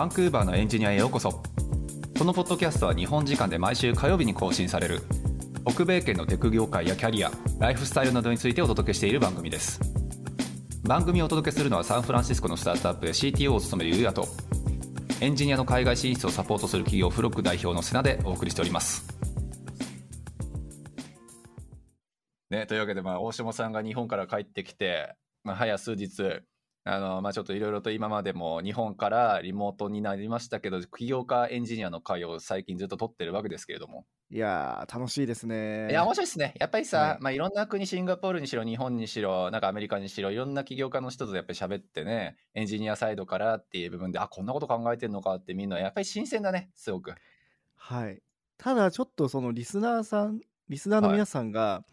バンクーバーのエンジニアへようこそ。このポッドキャストは日本時間で毎週火曜日に更新される。北米圏のテク業界やキャリアライフスタイルなどについてお届けしている番組です。番組をお届けするのはサンフランシスコのスタートアップで CTO を務めるゆうやとエンジニアの海外進出をサポートする企業フロック代表の瀬名でお送りしております。ね、というわけで、まあ、大下さんが日本から帰ってきて、まあ、早数日、あの、まあ、ちょっといろいろと今までも日本からリモートになりましたけど、起業家エンジニアの会を最近ずっと取ってるわけですけれども。いやー、楽しいですね。いや、面白いですね。やっぱりさ、はいまあ、いろんな国、シンガポールにしろ、日本にしろ、なんかアメリカにしろ、いろんな起業家の人とやっぱり喋ってね、エンジニアサイドからっていう部分で、あ、こんなこと考えてるのかって見るのは、やっぱり新鮮だね、すごく。はい。ただ、ちょっとそのリスナーさん、リスナーの皆さんが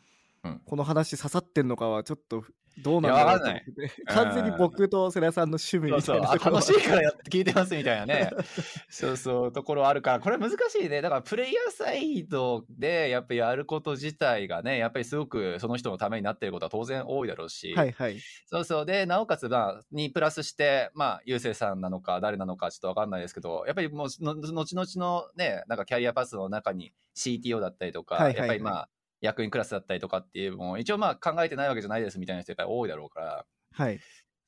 うん、この話刺さってんのかは、ちょっとどうなんだろう。完全に僕と世良さんの趣味みたそうそう。あいな楽しいからやって聞いてますみたいなね。そうそうところあるから。これ難しいね。だからプレイヤーサイドでやっぱりやること自体がねやっぱりすごくその人のためになっていることは当然多いだろうし、はいはい。そうそう。でなおかつまあにプラスしてまあゆうせいさんなのか誰なのかちょっと分かんないですけどやっぱりもうの後々のねなんかキャリアパスの中に CTO だったりとか、はいはいはい。やっぱりまあ役員クラスだったりとかっていうのも一応まあ考えてないわけじゃないですみたいな人やっぱり多いだろうからはい。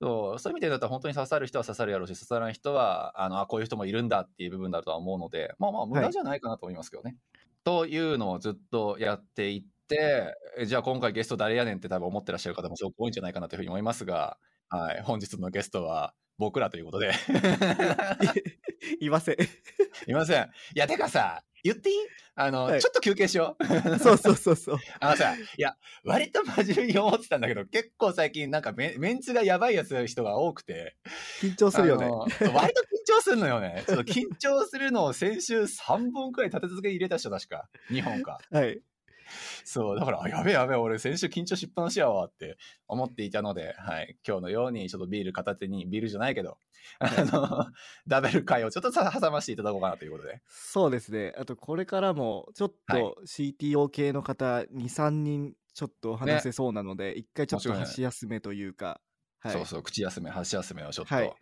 そうそういう意味でだったら本当に刺さる人は刺さるやろうし刺さらない人はあのあこういう人もいるんだっていう部分だとは思うのでまあまあ無駄じゃないかなと思いますけどね。というのをずっとやっていってえじゃあ今回ゲスト誰やねんって多分思ってらっしゃる方もすごく多いんじゃないかなというふうに思いますが、はい、本日のゲストは僕らということでいません。いません。いやてかさ言っていい？あの、はいちょっと休憩しよう。そうそうそうそう。あのさ、いや、割と真面目に思ってたんだけど、結構最近なんかメメンツがやばいやつの人が多くて、緊張するよね割と緊張するのよね。ちょっと緊張するのを先週3本くらい立て続けに入れた人確か。2本か。はい。そう、だから、あやべえやべえ、俺先週緊張しっぱなしやわって思っていたので、はい。今日のようにちょっとビール片手に、ビールじゃないけど、あの、ダブル会をちょっとさ挟ませていただこうかなということで。そうですね。あと、これからも、ちょっはいと CTO 系の方、2、3人、ちょっと話せそうなので、一回ちょっと箸休めというか、はい。そうそう、口休め、箸休めをちょっと、はい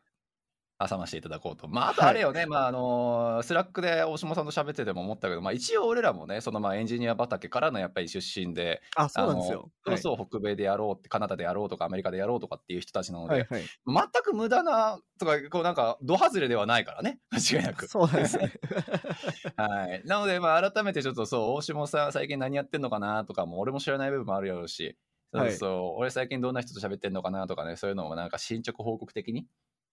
挟ましていただこうと。まあ、あとあれよね、まあ、あのスラックで大島さんと喋ってても思ったけど、まあ、一応俺らもね、そのまあエンジニア畑からのやっぱり出身で、あ、そうなんですよ。そうそう、北米でやろうって、カナダでやろうとか、アメリカでやろうとかっていう人たちなので、はいはい。全く無駄な、とか、こうなんか、ド外れではないからね、間違いなく。そうなんですね。はい。なので、まあ、改めてちょっとそう、大島さん、最近何やってんのかなとかも、俺も知らない部分もあるやろうし、そうそう、俺最近どんな人と喋ってんのかなとかね、そういうのもなんか進捗報告的に、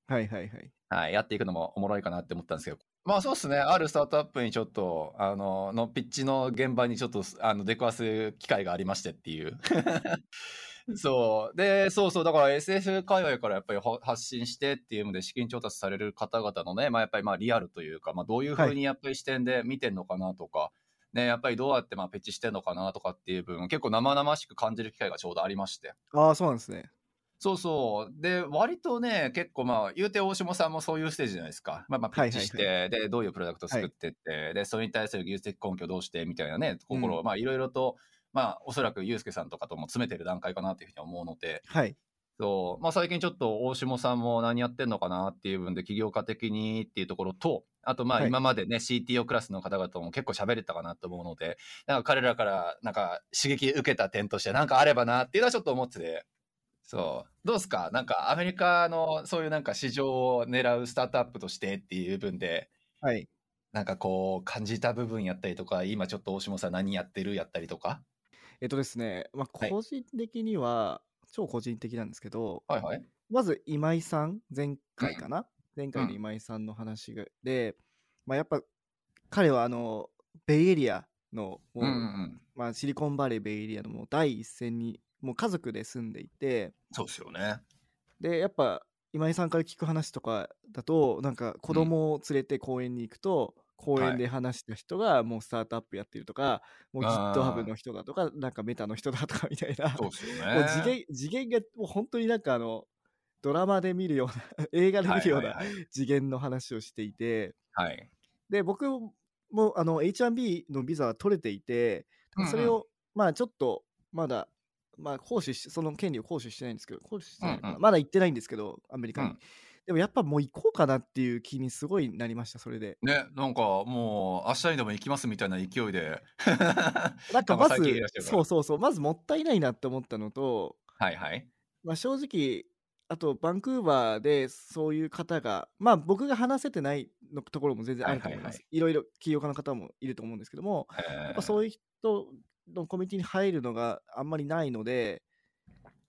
はいはいはい。はい、やっていくのもおもろいかなって思ったんですけど。まあそうですね、あるスタートアップにちょっと、あの、のピッチの現場にちょっと、あの、出くわす機会がありましてっていう。そう。で、そうそう、だから SF 界隈からやっぱりは発信してっていうので資金調達される方々のね、まあやっぱりまあリアルというか、まあどういうふうにやっぱり視点で見てんのかなとか、ね、やっぱりどうやってまあペッチしてんのかなとかっていう部分、結構生々しく感じる機会がちょうどありまして。ああ、そうなんですね。そうそう。で、割とね、結構まあ、言うて大下さんもそういうステージじゃないですか。まあまあ、ピッチして、はいで、どういうプロダクト作ってって、で、それに対する技術的根拠どうしてみたいなね、ところを、まあ、いろいろと、まあ、おそらくユうスケさんとかとも詰めてる段階かなというふうに思うので、はい。そう、まあ、最近ちょっと大下さんも何やってんのかなっていう部分で、起業家的にっていうところと、あとまあはい。今までね、CTO クラスの方々も結構喋れたかなと思うので、なんか彼らからなんか刺激受けた点としてなんかあればなっていうのはちょっと思ってて、そう。どうですか？なんかアメリカのそういうなんか市場を狙うスタートアップとしてっていう部分で、はい。なんかこう感じた部分やったりとか、今ちょっと大下さん何やってるやったりとか？えっとですね、まあ、はい個人的には、超個人的なんですけど、はいはい。まず今井さん、前回かな、前回の今井さんの話がで、まあ、やっぱ彼はあのベイエリアのもう、うんうんうん。まあ、シリコンバレーベイエリアのもう第一線にもう家族で住んでいて。そうですよね。でやっぱ今井さんから聞く話とかだとなんか子供を連れて公園に行くと、公園で話した人がもうスタートアップやってるとか、もうあー GitHub の人だとかなんかメタの人だとかみたいな。そうですよね。もう次元次元がもう本当になんかあのドラマで見るような 映画で見るようなはいはいはい。次元の話をしていて。はい。で僕もあの H1B のビザは取れていてうんうん。それをまあちょっとまだまあ行使しその権利を行使してないんですけど行使してない。うんうん。まだ行ってないんですけどアメリカに、うん。でもやっぱもう行こうかなっていう気にすごいなりました、それで。ね、なんかもう明日にでも行きますみたいな勢いで。なんかまずそうそうそう。まずもったいないなって思ったのと、はいはい。まあ、正直あとバンクーバーでそういう方がまあ僕が話せてないのところも全然あると思います、はいろいろ起業家の方もいると思うんですけどもやっぱそういう人のコミュニティに入るのがあんまりないので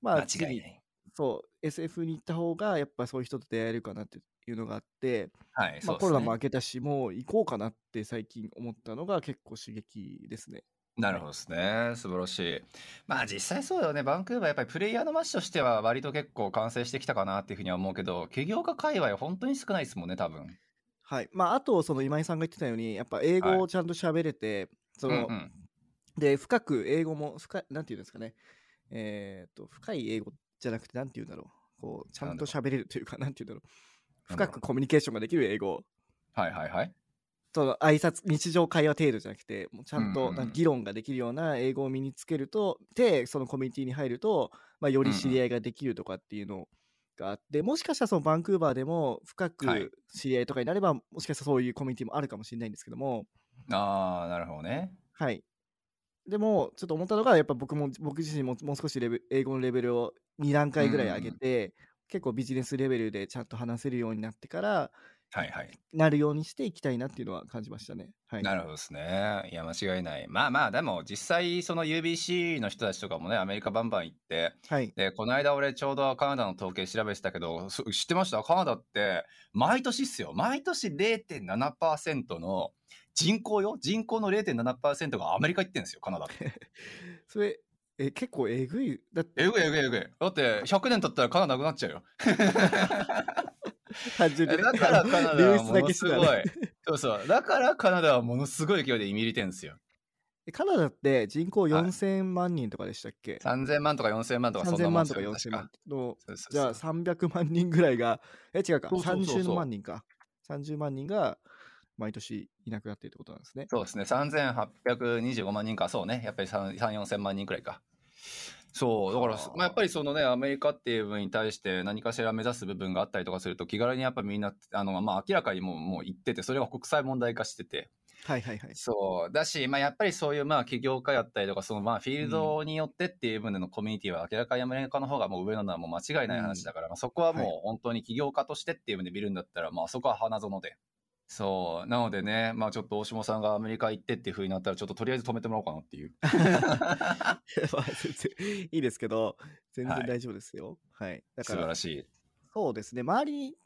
まあ間違い次ない。そう SF に行った方がやっぱそういう人と出会えるかなっていうのがあって、はい、まあ、コロナも明。けたしもう行こうかなって最近思ったのが結構刺激ですね。なるほどですね。素晴らしい。まあ実際そうだよね。バンクーバーやっぱりプレイヤーの街としては割と結構完成してきたかなっていうふうには思うけど、起業家界隈は本当に少ないですもんね、多分。はいまあ、あとその今井さんが言ってたようにやっぱ英語をちゃんと喋れて、そのうんうんで深く英語も深いなんていうんですかね。えっ、と深い英語じゃなくてなんていうんだろう。こうちゃんと喋れるというかなんていうんだろう。深くコミュニケーションができる英語。はいはいはい。その挨拶日常会話程度じゃなくてもうちゃんうんうんうん。と議論ができるような英語を身につけるとでそのコミュニティに入ると、まあ、より知り合いができるとかっていうのがあって、もしかしたらそのバンクーバーでも深はい。く知り合いとかになれば、もしかしたらそういうコミュニティもあるかもしれないんですけども。ああ、なるほどね。はいでもちょっと思ったのがやっぱ僕も僕自身ももう少しレベ英語のレベルを2段階ぐらい上げて、結構ビジネスレベルでちゃんと話せるようになってからはいはい。なるようにしていきたいなっていうのは感じましたね。はい、なるほどですね。いや、間違いない。まあまあ、でも実際、その UBC の人たちとかもね、アメリカバンバン行って、はい、で、この間俺ちょうどカナダの統計調べてたけど、そ知ってました？カナダって、毎年っすよ。毎年0.7%の人口よ？人口の0.7%がアメリカ行ってんですよ、カナダって。それえ結構えぐいだってえぐいえぐいえぐい。だって100年経ったらカナダなくなっちゃうよ。え 単純にねだからカナダ流はものすごい。そうそう。だからカナダはものすごい勢いで移民入りてんですよ。カナダって人口はい4000万人とかでしたっけ、3000万とか4000万とかそんな3000もん万とかですよ4000万のそうそうそうじゃあ300万人ぐらいがえ違うかそうそうそうそう30万人か30万人が毎年いなくなっているってことなんですね。そうですね。3825万人か。そうね。やっぱり3、3 4000万人くらいか。そう。だからはあ、まあ、やっぱりそのね、アメリカっていう部分に対して何かしら目指す部分があったりとかすると、気軽にやっぱみんな、あの、まあ、明らかにもうもう言ってて、それが国際問題化してて。はいはいはい。そう。だし、まあ、やっぱりそういう、まあ、起業家やったりとか、その、まあ、フィールドによってっていう部分でのコミュニティは明らかにアメリカの方がもう上なのはもう間違いない話だから、まあ、そこははいもう本当に起業家としてっていう部分で見るんだったら、まあ、そこは花園で。そう。なのでね、まあ、ちょっと大下さんがアメリカ行ってっていう風になったら、ちょっととりあえず止めてもらおうかなっていう。まあ全然いいですけど全はい然大丈夫ですよ。はい。だ素から晴らしい。そうですね周りに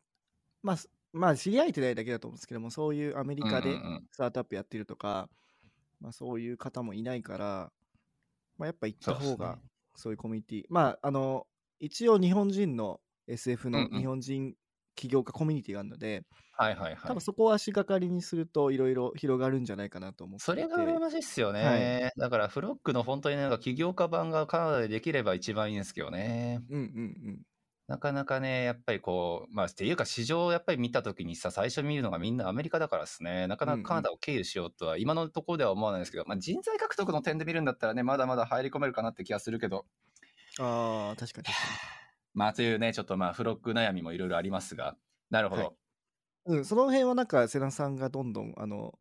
まあすまあ知り合えてないだけだと思うんですけどもそういうアメリカでうんうんうんスタートアップやってるとか、まあ、そういう方もいないから、まあ、やっぱ行った方がそういうコミュニティまああの一応日本人の SF のうんうん日本人起業家コミュニティがあるので、はいはいはい。多分。そこを足がかりにするといろいろ広がるんじゃないかなと思ってそれが羨ましいっすよね。だから、フロックの本当になんか起業家版がカナダでできれば一番いいんですけどね。うんうんうん。なかなかね、やっぱりこう、まあ、っていうか市場をやっぱり見たときにさ、最初見るのがみんなアメリカだからですね、なかなかカナダを経由しようとは、今のところでは思わないですけど、まあ、人材獲得の点で見るんだったらね、まだまだ入り込めるかなって気がするけど、ああ確かに確かまあ、というね、ちょっとまあ、フロック悩みもいろいろありますが、なるほど。はいに、うん、その辺はなんか瀬名さんがどんどんあの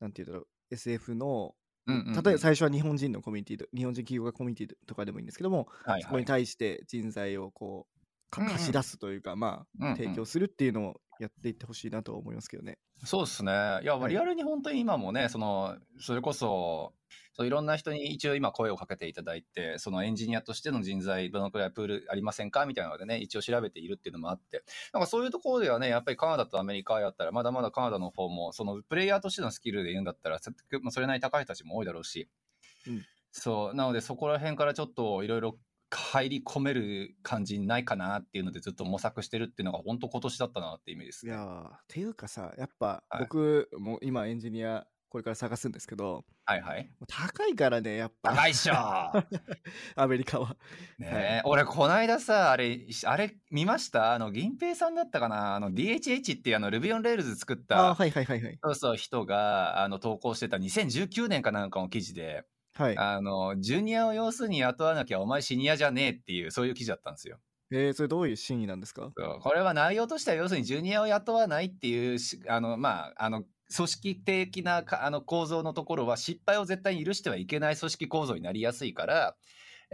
なんていうんだろう SF のうんうんうん例えば最初は日本人のコミュニティと日本人企業家コミュニティとかでもいいんですけども、はいはい。そこに対して人材をこう貸し出すというか、まあ、提供するっていうのをやっていってほしいなと思いますけどね。そうですね。いや、はい。リアルに本当に今もね、その、それこそ、そういろんな人に一応今声をかけていただいて、そのエンジニアとしての人材、どのくらいプールありませんかみたいなのでね、一応調べているっていうのもあって、なんかそういうところではね、やっぱりカナダとアメリカやったら、まだまだカナダの方も、そのプレイヤーとしてのスキルで言うんだったら、せまあそれなりに高い人たちも多いだろうし、うん。そう、なのでそこら辺からちょっといろいろ入り込める感じないかなっていうのでずっと模索してるっていうのが本当今年だったなっていう意味ですね。いやーっていうかさやっぱはい僕も今エンジニアこれから探すんですけどはいはい。高いからねやっぱ高いっしょ アメリカは。ねはいえ、俺この間さあれあれ見ました？あの銀平さんだったかな？あの DHH っていうあの Ruby on Rails 作っあたーはいはいはいはい。そうそう人があの投稿してた2019年かなんかの記事ではい、あのジュニアを要するに雇わなきゃお前シニアじゃねえっていうそういう記事だったんですよ。えー、それどういう真意なんですか？これは内容としては要するにジュニアを雇わないっていうしあのまああの組織的なかあの構造のところは失敗を絶対に許してはいけない組織構造になりやすいから、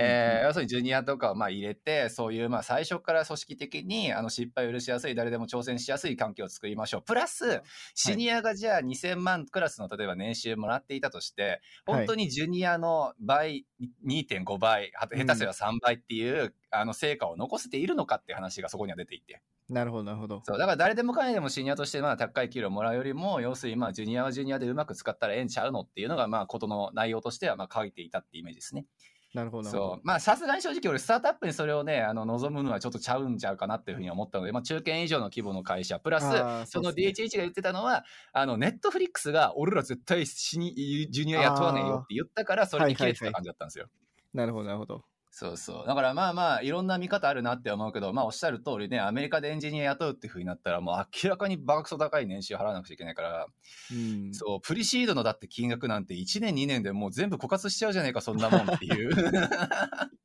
えー要するにジュニアとかをまあ入れてそういうまあ最初から組織的にあの失敗を許しやすい誰でも挑戦しやすい環境を作りましょう。プラスシニアがじゃあ2000万クラスの例えば年収もらっていたとして本当にジュニアの倍2.5倍は下手すれば3倍っていう、あの成果を残せているのかっていう話がそこには出ていて。なるほど、なるほど。そうだから誰でも彼でもシニアとしてまあ高い給料もらうよりも要するにまあジュニアはジュニアでうまく使ったらええんちゃうのっていうのがまあことの内容としてはまあ書いていたってイメージですね。なるほど、そう。まあさすがに正直俺スタートアップにそれをねあの望むのはちょっとちゃうんちゃうかなっていうふうに思ったので、まあ、中堅以上の規模の会社プラスその DHH が言ってたのはあのネットフリックスが俺ら絶対シニジュニア雇わねえよって言ったからそれに切れてた感じだったんですよ。なるほど、なるほど。そうそう。だからまあまあ、いろんな見方あるなって思うけど、まあおっしゃる通りね、アメリカでエンジニア雇うっていう風になったら、もう明らかにバカクソ高い年収払わなくちゃいけないから、うん。そう、プリシードのだって金額なんて1年2年でもう全部枯渇しちゃうじゃねえか、そんなもんっていう。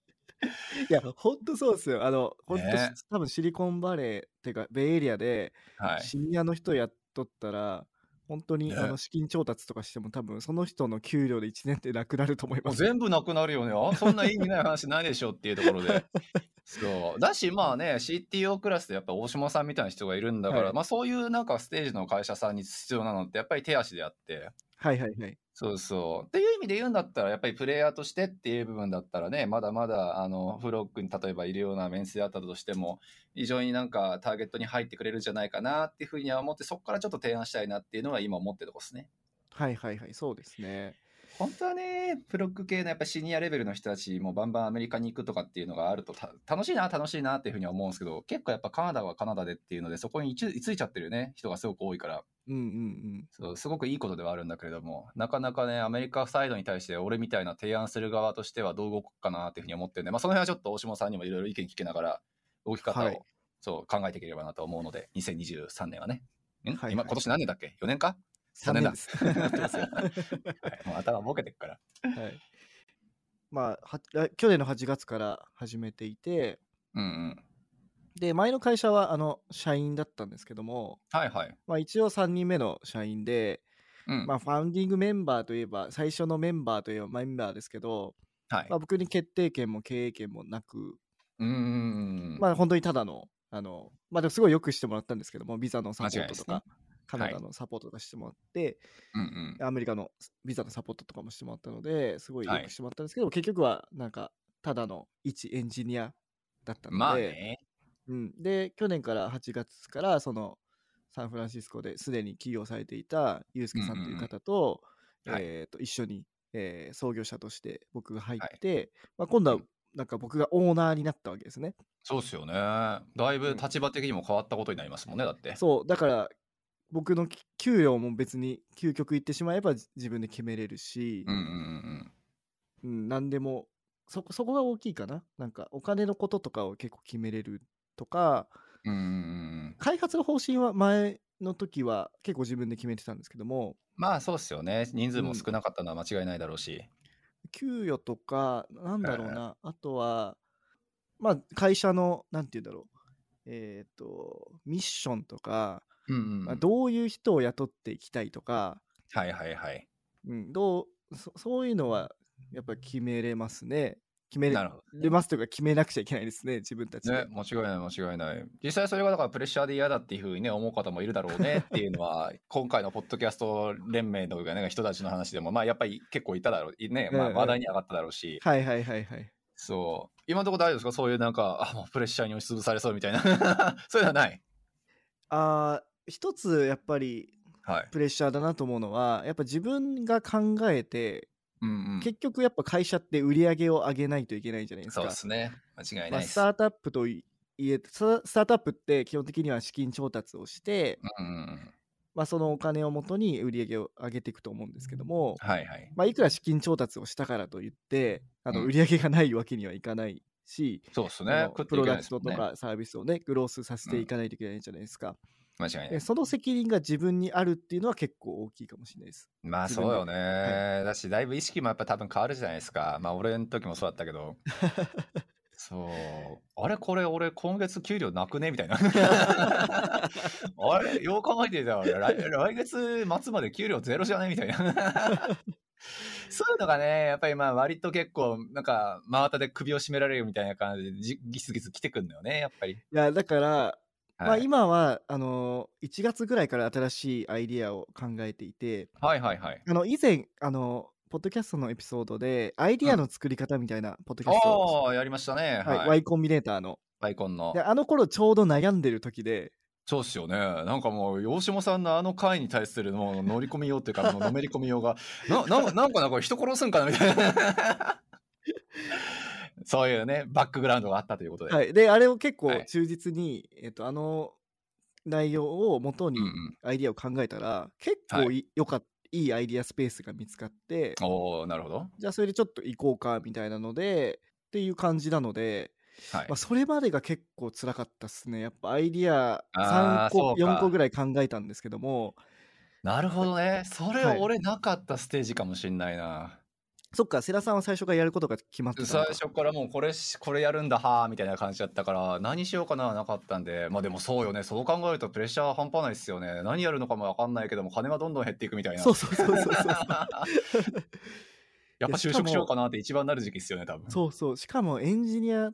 いや、本当そうですよ。あの、本当、ね多分シリコンバレーっていうか、ベイエリアで、はい。シニアの人雇ったら、本当に、ねあの資金調達とかしても多分その人の給料で1年でなくなると思います。もう全部なくなるよね。あそんな意味ない話ないでしょっていうところで。そう。だし、まあね、CTO クラスでやっぱ大島さんみたいな人がいるんだから、はいまあそういうなんかステージの会社さんに必要なのってやっぱり手足であって、はいはいはい。そうそう。っていう意味で言うんだったら、やっぱりプレイヤーとしてっていう部分だったらね、まだまだ、あの、フロックに例えばいるようなメンツであったとしても、非常になんかターゲットに入ってくれるんじゃないかなっていうふうには思って、そこからちょっと提案したいなっていうのは今思ってるとこですね。はいはいはい、そうですね。本当はね、プロック系のやっぱシニアレベルの人たちもバンバンアメリカに行くとかっていうのがあるとた楽しいな、楽しいなっていうふうには思うんですけど、結構やっぱカナダはカナダでっていうので、そこに居ついちゃってるね、人がすごく多いから。うんうんうん。そうすごくいいことではあるんだけれども、なかなかね、アメリカサイドに対して俺みたいな提案する側としてはどう動くかなっていうふうに思ってるんで、まあ、その辺はちょっと大下さんにもいろいろ意見聞きながら、動き方を、はいそう考えていければなと思うので、2023年はね。ん？はいはい今、今年何年だっけ ?4 年か？3年です。頭ボケてっから。はい。まあは来去年の8月から始めていて、うんうん。で、前の会社はあの社員だったんですけども、はいはい。まあ、一応3人目の社員で、うん。まあ、ファウンディングメンバーといえば、最初のメンバーといえばメンバーですけど、はいまあ、。僕に決定権も経営権もなく、うん。まあ、本当にただの、あの、まあ、でもすごいよくしてもらったんですけども、ビザのサポートとか、カナダのサポートとかしてもらって、うんうん。アメリカのビザのサポートとかもしてもらったので、すごいよはいくしてもらったんですけど、結局は、なんか、ただの一エンジニアだったので、まあね。うん、で、去年から8月から、その、サンフランシスコですでに起業されていたユースケさんという方と、うんうんはいえーと一緒に、えー創業者として僕が入って、まあ、今度はなんか僕がオーナーになったわけですね。そうっすよね。だいぶ立場的にも変わったことになりますもんね、だって。そう、だから僕のき給料も別に究極言ってしまえば自自分で決めれるしうん、うんうんうん、何でもそこ、そこが大きいかな。なんかお金のこととかを結構決めれるとか、うん。うんうんうん。開発の方針は前の時は結構自分で決めてたんですけども、まあそうっすよね。人数も少なかったのは間違いないだろうし。給与とか、なんだろうな、あとは、まあ、会社の、なんて言うんだろう、えっ、と、ミッションとか、うんうんうんまあ、どういう人を雇っていきたいとか、はいはいはい。うん、どうそ、そういうのは、やっぱり決めれますね。決めれなるほど。れますというか、決めなくちゃいけないですね、自分たちで。ね、間違いない間違いない。実際それがだからプレッシャーで嫌だっていうふうにね思う方もいるだろうねっていうのは 今回のポッドキャスト連盟の、ね、人たちの話でもまあやっぱり結構いただろうね、まあ、話題に上がっただろうし、はいはいはいはい。そう今のところ大丈夫ですか？そういうなんかあもうプレッシャーに押しつぶされそうみたいな そういうのはない？あー一つやっぱりはい。プレッシャーだなと思うのは、やっぱ自分が考えて、うんうん。結局やっぱ会社って売り上げを上げないといけないじゃないですそうか。ですね。間違いまあ、ないです。スタートアップといえスタスタートアップって基本的には資金調達をして、うんうんうん。まあ、そのお金をもとに売り上げを上げていくと思うんですけども、はいはい。まあ、いくら資金調達をしたからといってあのうん売り上げがないわけにはいかないし、そうですあね。の食っていけないプロダクですもんね。トとかサービスをねグロースさせていかないといけないじゃないですか、間違いないで。その責任が自分にあるっていうのは結構大きいかもしれないですまあそうよね、だしだいぶ意識もやっぱ多分変わるじゃないですかまあ俺の時もそうだったけど そう。あれこれ俺今月給料なくね？みたいな。あれ？よう考えてみたら来来月末まで給料ゼロじゃね？みたいな。そういうのがね、やっぱりまあ割と結構なんか真綿で首を絞められるみたいな感じでじギスギス来てくんだよね、やっぱり。いや、だから、まあはい、今は、あの、1月ぐらいから新しいアイディアを考えていて、はいはいはい。あの、以前、あの、ポッドキャストのエピソードで、アイディアの作り方みたいなポッドキャストを、ああ、やりましたね。はい、はい。Y コンビネーターの。バイコンので、。あの頃ちょうど悩んでる時で、そうっすよね。なんかもう、大下さんのあの回に対するもう乗り込みようっていうか、もうのめり込みようが、な、ななんかな、これ人殺すんかなみたいな。そういうね、バックグラウンドがあったということで。はい。で、あれを結構はい忠実に、えっと、あの内容を元にうんうん。アイディアを考えたら、結構いよかっいいアイディアスペースが見つかって、おおなるほど。じゃあそれでちょっと行こうかみたいなので、っていう感じなので、はいまあ、。それまでが結構辛かったっすね。やっぱアイディア3個、あーそうか4個ぐらい考えたんですけども、なるほどね。それはい俺なかったステージかもしんないな。そっか、世良さんは最初からやることが決まってた最初からもうこれし、これやるんだ、はーみたいな感じだったから、何しようかな、なかったんで、まあでもそうよね、そう考えるとプレッシャー半端ないっすよね。何やるのかもわかんないけども、金がどんどん減っていくみたいな。そうそうそうそうそう やっぱ就職しようかなって一番なる時期っすよね、多分。そうそう。しかもエンジニア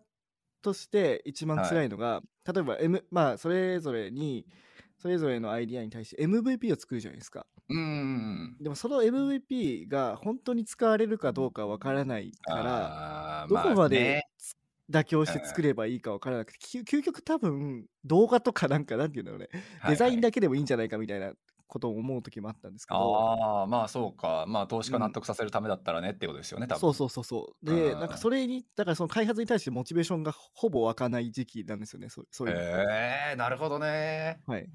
として一番辛いのが、例えば、M、まあ、それぞれに、それぞれのアイディアに対して MVP を作るじゃないですか。うーん。でもその MVP が本当に使われるかどうかわからないから、どこまで妥協して作ればいいかわからなくて、究究極多分動画とかなんかなんていうんだろうね、デザインだだけでもいいんじゃないかみたいなことを思う時もあったんですけど、ああ、まあそうか。まあ投資家納得させるためだったらねってことですよね、多分。そうそうそうそう。で、うんなんかそれに、だからその開発に対してモチベーションがほぼ湧かない時期なんですよね、そうそういうえなるほどね。はい。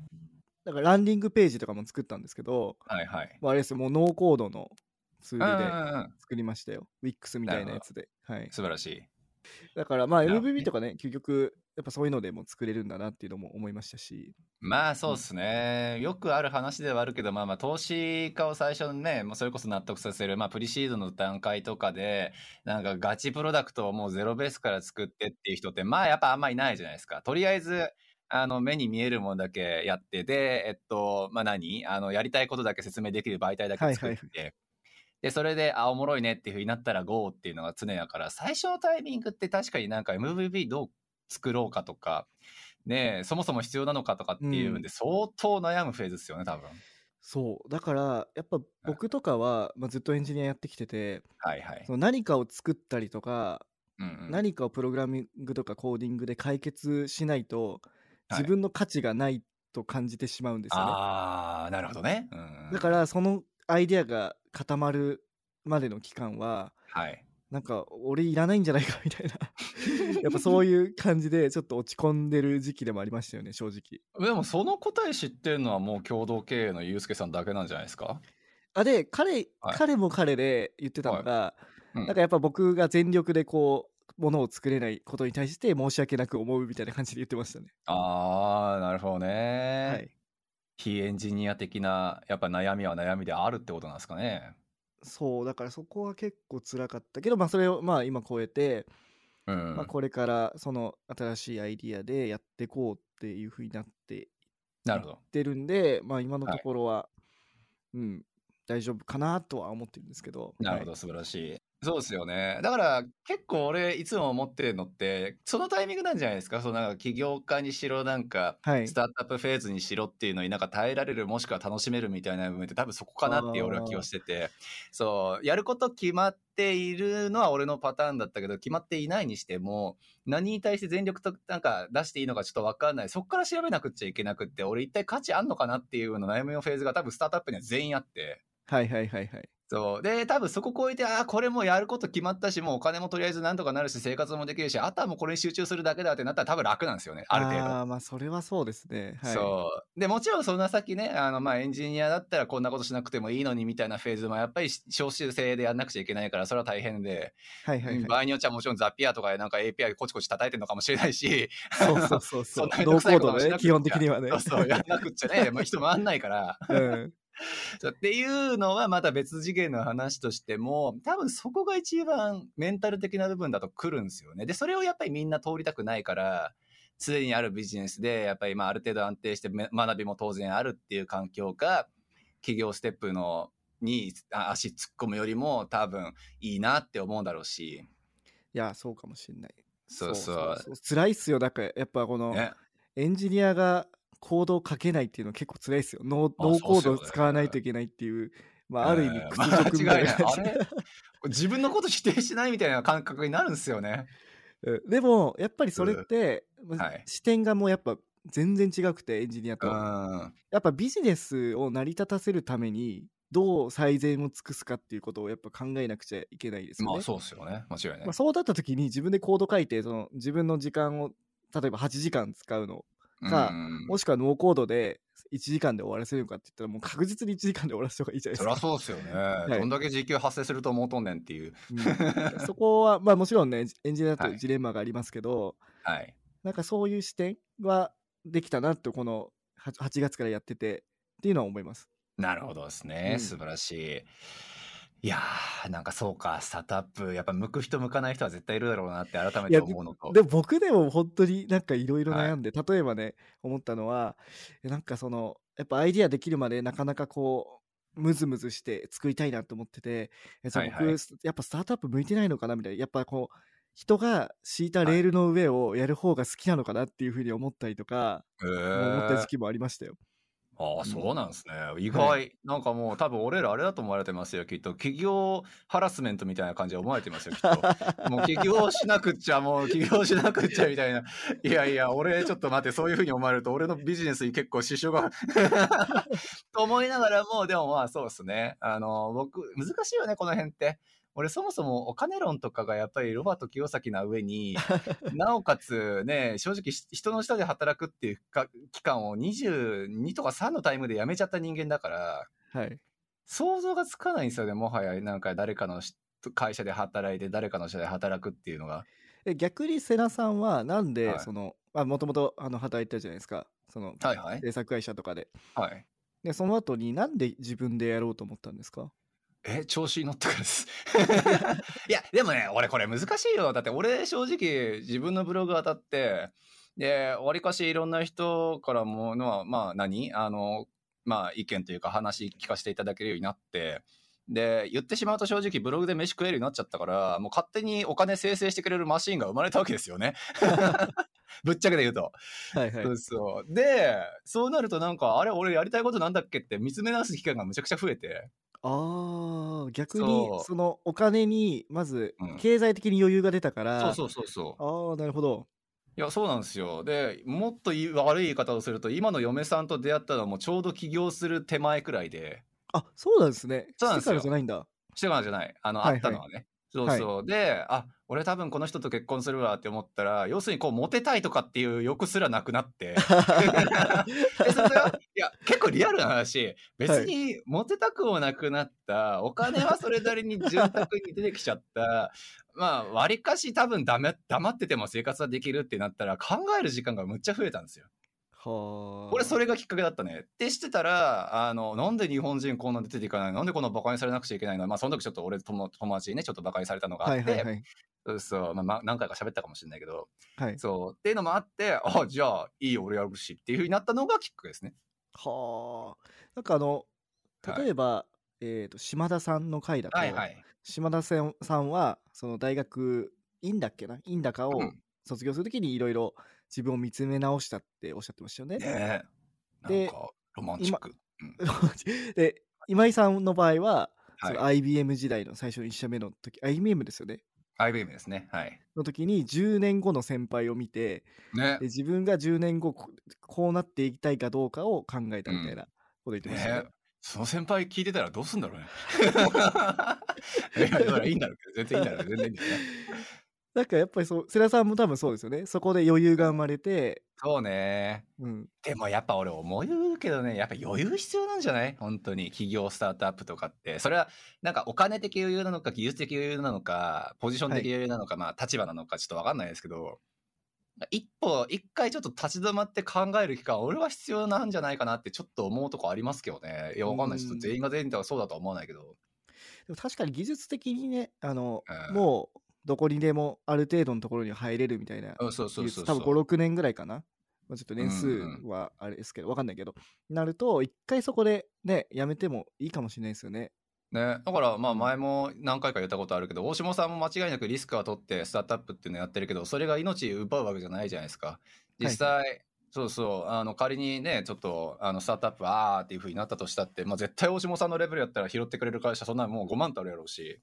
だからランディングページとかも作ったんですけど、はいはい。もうあれですよ、もうノーコードのツうんうんールでうん。作りましたよ。Wix みたいなやつで。はい。素晴らしい。だからまあなるほどね MVB とかね、究極、やっぱそういうのでも作れるんだなっていうのも思いましたし。まあそうですね、よくある話ではあるけど、まあまあ投資家を最初にね、もうそれこそ納得させる、まあプリシードの段階とかで、なんかガチプロダクトをもうゼロベースから作ってっていう人って、まあやっぱあんまいないじゃないですか。とりあえず、あの目に見えるものだけやって、で、えっと、まあ何？あの、やりたいことだけ説明できる媒体だけ作って、はいはい。で、それで、あ、おもろいねっていうふうになったら GO っていうのが常やから、最初のタイミングって確かになんか MVP どう作ろうかとか、ねえそもそも必要なのかとかっていう部分で相当悩むフェーズですよね、多分。そう。だから、やっぱ僕とかは、まあ、ずっとエンジニアやってきてて、はいはいそ。の何かを作ったりとか、うんうん何かをプログラミングとかコーディングで解決しないと、はい自分の価値がないと感じてしまうんですよね。ああ、なるほどね。うん、だから、そのアイデアが固まるまでの期間は、はい。なんか、俺いらないんじゃないかみたいな。やっぱそういう感じで、ちょっと落ち込んでる時期でもありましたよね、正直。でもその答え知ってるのはもう共同経営のユうスケさんだけなんじゃないですか？あ、で、彼、はい彼も彼で言ってたのが、うんなんかやっぱ僕が全力でこう、ものを作れないことに対して申し訳なく思うみたいな感じで言ってましたね。ああ、なるほどね。はい。非エンジニア的なやっぱ悩みは悩みであるってことなんですかね。そう、だからそこは結構辛かったけど、まあそれをまあ今超えて、うん。まあこれからその新しいアイディアでやっていこうっていうふうになってなるほど。ってるんで、まあ今のはいところは、うん、大丈夫かなとは思ってるんですけど。なるほど、素晴らしい。そうですよね。だから結構俺いつも思ってるのってそのタイミングなんじゃないですか？そのなんか起業家にしろなんかはい。はいスタートアップフェーズにしろっていうのになんか耐えられるもしくは楽しめるみたいな部分って多分そこかなっていう俺は気がしててそうやること決まっているのは俺のパターンだったけど決まっていないにしても何に対して全力となんか出していいのかちょっと分かんないそこから調べなくっちゃいけなくって俺一体価値あんのかなっていうような悩みのフェーズが多分スタートアップには全員あって。はいはいはいはい。そう。で、多分そこ超えて、ああ、これもうやること決まったし、もうお金もとりあえずなんとかなるし、生活もできるし、あとはもうこれに集中するだけだってなったら多分楽なんですよね、ある程度。ああ、まあそれはそうですね。はい。そう。で、もちろんそんな先ね、あの、まあ、エンジニアだったらこんなことしなくてもいいのにみたいなフェーズもやっぱり少数制でやんなくちゃいけないから、それは大変で、はいはいはい。場合によっちゃもちろんザピアとかでなんか API コチコチ叩いてるのかもしれないし、そうそうそうそう。そんなこともしなくっちゃ基本的にはね。そうそう、やんなくっちゃね、まあ、人回んないから、うん。そうっていうのはまた別次元の話としても、多分そこが一番メンタル的な部分だと来るんですよね。で、それをやっぱりみんな通りたくないから、すでにあるビジネスで、やっぱりまあある程度安定してめ学びも当然あるっていう環境が、企業ステップのにあ足突っ込むよりも多分いいなって思うんだろうし。いや、そうかもしんない。そうそう。う辛いっすよ。だから、やっぱこの、ね。エンジニアがコードを書けないっていうの結構辛いですよ。ノーあノーコードを使わないといけないっていう、まあ、ある意味えー屈辱みたいな間違いない自分のこと否定しないみたいな感覚になるんですよね。うんでも、やっぱりそれって、まはい視点がもうやっぱ全然違くて、エンジニアうと。ん。やっぱビジネスを成り立たせるために、どう最善を尽くすかっていうことをやっぱ考えなくちゃいけないですよね。まあそうですよね。間違いない。まあ、そうだった時に自分でコード書いてその自分の時間を例えば8時間使うのかうんもしくはノーコードで1時間で終わらせるのかって言ったらもう確実に1時間で終わらせた方がいいじゃないでそりゃすか。そうですよね。いどんだけ時給発生すると思うとんねんっていう。うんそこはまあもちろんねエンジニアだとはいジレンマがありますけど、はい。なんかそういう視点はできたなってこの 8, 8月からやっててっていうのは思います。なるほどですね。うん素晴らしい。いやー、なんかそうか、スタートアップ、やっぱ向く人向かない人は絶対いるだろうなって改めて思うのと。で僕でも本当になんかいろいろ悩んで、例えばね思ったのはえなんかそのやっぱアイディアできるまでなかなかこうムズムズして作りたいなと思っててえじゃあ僕、はいはいやっぱスタートアップ向いてないのかなみたいなやっぱこう人が敷いたレールの上をやる方が好きなのかなっていうふうに思ったりとか、へもう思ったー時期もありましたよ。ああ、そうなんですね。意は外。なんかもう多分俺らあれだと思われてますよ、きっと。企業ハラスメントみたいな感じで思われてますよ、きっと。もう起業しなくっちゃ、もう起業しなくっちゃみたいな。いやいや、俺ちょっと待って、そういうふうに思われると、俺のビジネスに結構支障が。と思いながらも、でもまあそうですね。あの、僕、難しいよね、この辺って。俺そもそもお金論とかがやっぱりロバート清崎な上に、なおかつね、正直し人の下で働くっていうか期間を22とか3のタイムで辞めちゃった人間だから、はい、想像がつかないんですよね、もはや。なんか誰かのし会社で働いて、誰かの下で働くっていうのが。え逆に瀬名さんはなんではいそのもともと働いてたじゃないですかそのはいはい。制作会社とかではい。でその後になんで自分でやろうと思ったんですか？え、調子に乗ってからです。いや、でもね、俺これ難しいよ。だって俺正直自分のブログ当たって、で、わりかしいろんな人からものは、まあ何？あの、まあ意見というか話聞かせていただけるようになって、で、言ってしまうと正直ブログで飯食えるようになっちゃったから、もう勝手にお金生成してくれるマシンが生まれたわけですよね。ぶっちゃけで言うと。はいはいそうそう。で、そうなるとなんか、あれ俺やりたいことなんだっけって見つめ直す機会がむちゃくちゃ増えて。あー逆にそうそのお金にまずうん経済的に余裕が出たから、そうそうそうそう。ああなるほどいや、そうなんですよ。で、もっと悪い言い方をすると、今の嫁さんと出会ったのはもうちょうど起業する手前くらいで、あそうなんですねそうなんですよしてからじゃないんだしてからじゃない。あの、はいはったのはね。そうそう。で、あ、俺多分この人と結婚するわって思ったら、要するにこう、モテたいとかっていう欲すらなくなって。いや、結構リアルな話、別にモテたくもなくなった、お金はそれなりに潤沢に出てきちゃった、まあ、割かし多分ダメ黙ってても生活はできるってなったら、考える時間がむっちゃ増えたんですよ。はあ。俺それがきっかけだったね。ってしてたら、あの、なんで日本人こんな出ていかないの？なんでこんな馬鹿にされなくちゃいけないの？まあ、その時ちょっと俺友友達にね、ちょっと馬鹿にされたのがあって、はいはいはい。そうまあまあ、何回か喋ったかもしれないけど、はい。そう、っていうのもあって、あ、じゃあ、いいよ、俺やるしっていうふうになったのがきっかけですね。はあ。なんかあの例えば、えー、と島田さんの回だと、はいはい。島田さんさんはその大学院だっけな？院だかをうん。卒業するときにいろいろ自分を見つめ直したっておっしゃってましたよね。ねえ。でロマンチック。で今井さんの場合は、はいその IBM 時代の最初の1社目の時 IBM ですよね IBM ですね。はい。の時に10年後の先輩を見てねで。自分が10年後ここうなっていきたいかどうかを考えたみたいなこと言ってましたね。ねその先輩聞いてたらどうすんだろうね。いや、いいんだろうけど、全然いいんだろう全然いいんだよね。なんかやっぱりそう世良さんも多分そうですよねそこで余裕が生まれて、そうね。うん、でもやっぱ俺思うけどね、やっぱ余裕必要なんじゃない？本当に。企業スタートアップとかって。それはなんかお金的余裕なのか、技術的余裕なのか、ポジション的余裕なのか、まあ立場なのかちょっとわかんないですけど、一歩、一回ちょっと立ち止まって考える期間、俺は必要なんじゃないかなってちょっと思うとこありますけどね。いや、わかんないです。うん全員が全員とはそうだとは思わないけど。でも確かに技術的にね、あの、うんもうどこにでもある程度のところに入れるみたいなうん、そうそうそうそう。多分5、6年ぐらいかな。まあ、ちょっと年数うん。うんはあれですけど、わかんないけど、なると、一回そこでね、やめてもいいかもしれないですよね。ね、だからまあ前も何回か言ったことあるけど大下さんも間違いなくリスクは取ってスタートアップっていうのやってるけどそれが命奪うわけじゃないじゃないですか。実際、そうそう。あの仮にねちょっとあのスタートアップあーっていう風になったとしたって、まあ、絶対大下さんのレベルやったら拾ってくれる会社そんなのもう5万とあるやろうし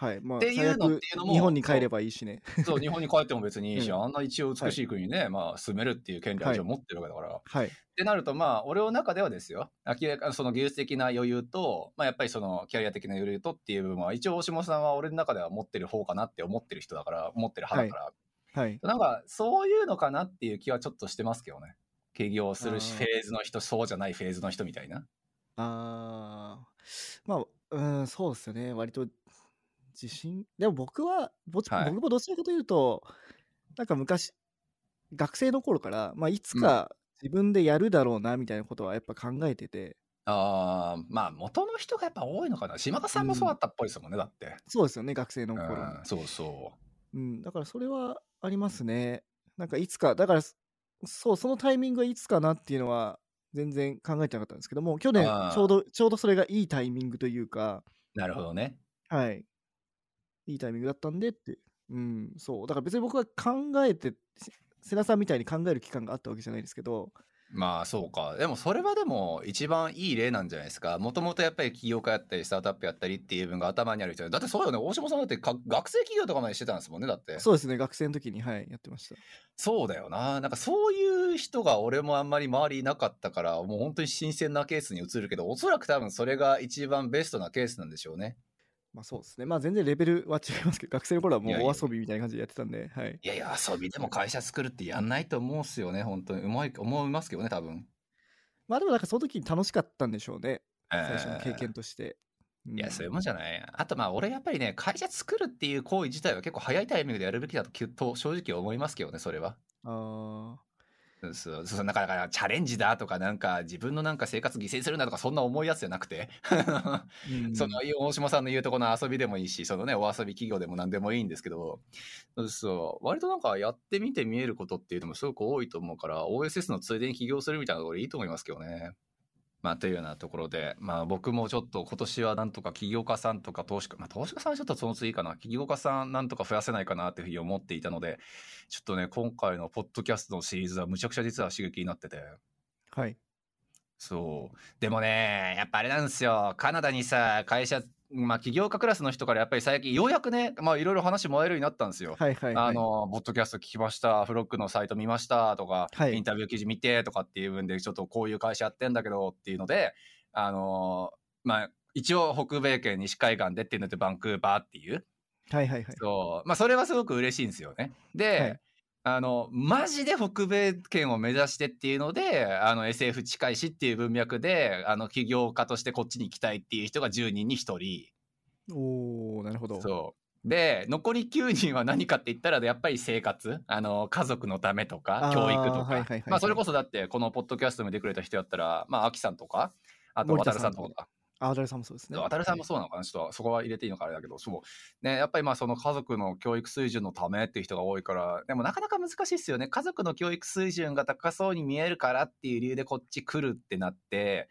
はい。まあ、っていうのっていうのも日本に帰ればいいしね。そう日本に帰っても別にいいし、うんあんな一応美しい国にね、まあ住めるっていう権利は一応持ってるわけだから、はい。ってなると、まあ、俺の中ではですよ、明らかにその技術的な余裕と、まあ、やっぱりそのキャリア的な余裕とっていう部分は、一応、大下さんは俺の中では持ってる方かなって思ってる人だから、思ってる派だから、はい。なんか、そういうのかなっていう気はちょっとしてますけどね。起業するしフェーズの人、そうじゃないフェーズの人みたいな。あーまあ、うん、そうですよね。割と自信？でも僕は、はい僕もどちらかというと、なんか昔、学生の頃から、まあ、いつか自分でやるだろうなみたいなことはやっぱ考えてて、ああ、まあ、元の人がやっぱ多いのかな。島田さんもそうだったっぽいですもんね、だって。そうですよね、学生のう頃。ん、そうそうん、だからそれはありますね。なんかいつか、だから、そう、そのタイミングはいつかなっていうのは全然考えてなかったんですけども、去年ちょうど、ちょうどそれがいいタイミングというか、う。なるほどね。はい。いいタイミングだったんでって。うん、そう。だから別に僕は考えて、せ瀬名さんみたいに考える期間があったわけじゃないですけど、まあそうか。でもそれはでも一番いい例なんじゃないですか。もともとやっぱり起業家やったりスタートアップやったりっていう部分が頭にある人だってそうよね。大島さんだってか学生企業とかまでしてたんですもんね。だって。そうですね、学生の時に、はい、やってました。そうだよな。なんかそういう人が俺もあんまり周りいなかったから、もう本当に新鮮なケースに移るけど、おそらく多分それが一番ベストなケースなんでしょうね。まあそうですね。まあ全然レベルは違いますけど、学生の頃はもうお遊びみたいな感じでやってたんで、はい。いやいや、遊びでも会社作るってやんないと思うんすよね。本当に。うまい、思いますけどね、多分。まあでもなんかその時に楽しかったんでしょうね。最最初の経験として。うんいや、そういうもんじゃない。あと、まあ、俺やっぱりね、会社作るっていう行為自体は結構早いタイミングでやるべきだときっと正直思いますけどね、それは。あそうそう、そうなんか、だからチャレンジだとか、なんか、自分のなんか生活犠牲にするんだとか、そんな重いやつじゃなくて、ーうん。その、大島さんの言うとこの遊びでもいいし、そのね、お遊び企業でも何でもいいんですけど、そうそう、割となんかやってみて見えることっていうのもすごく多いと思うから、OSS のついでに起業するみたいなところいいと思いますけどね。まあ、というようなところで、まあ、僕もちょっと今年はなんとか起業家さんとか投資家、まあ、投資家さんはちょっとその次かな、起業家さんなんとか増やせないかなっていうふうに思っていたので、ちょっとね、今回のポッドキャストのシリーズはむちゃくちゃ実は刺激になってて、はい。そう。でもね、やっぱあれなんですよ。カナダにさ、会社、まあ、起業家クラスの人からやっぱり最近、ようやくね、まあ、いろいろ話もらえるようになったんですよ。はいはいはい。あの、ポッドキャスト聞きました、フロックのサイト見ましたとか、はいインタビュー記事見てとかっていう分で、ちょっとこういう会社やってんだけどっていうので、あの、まあ、一応北米圏西海岸でっていうのでバンクーバーっていう、はいはいはい。そう、まあ、それはすごく嬉しいんですよね。で、はいあの、マジで北米圏を目指してっていうので、あの SF 近いしっていう文脈で、あの起業家としてこっちに行きたいっていう人が10人に1人。おー、なるほど。そう。で、残り9人は何かって言ったら、やっぱり生活、あの、家族のためとか教育とか。まあ、それこそだって、このポッドキャストに出てくれた人やったら、まあ、アキさんとか、あと、渡さんとか、あ、渡るさんもそうですね。渡るさんもそうなのかな、ちょっとそこは入れていいのかあれだけど、そう。ね、やっぱりまあその家族の教育水準のためっていう人が多いから、でもなかなか難しいですよね。家族の教育水準が高そうに見えるからっていう理由でこっち来るってなって、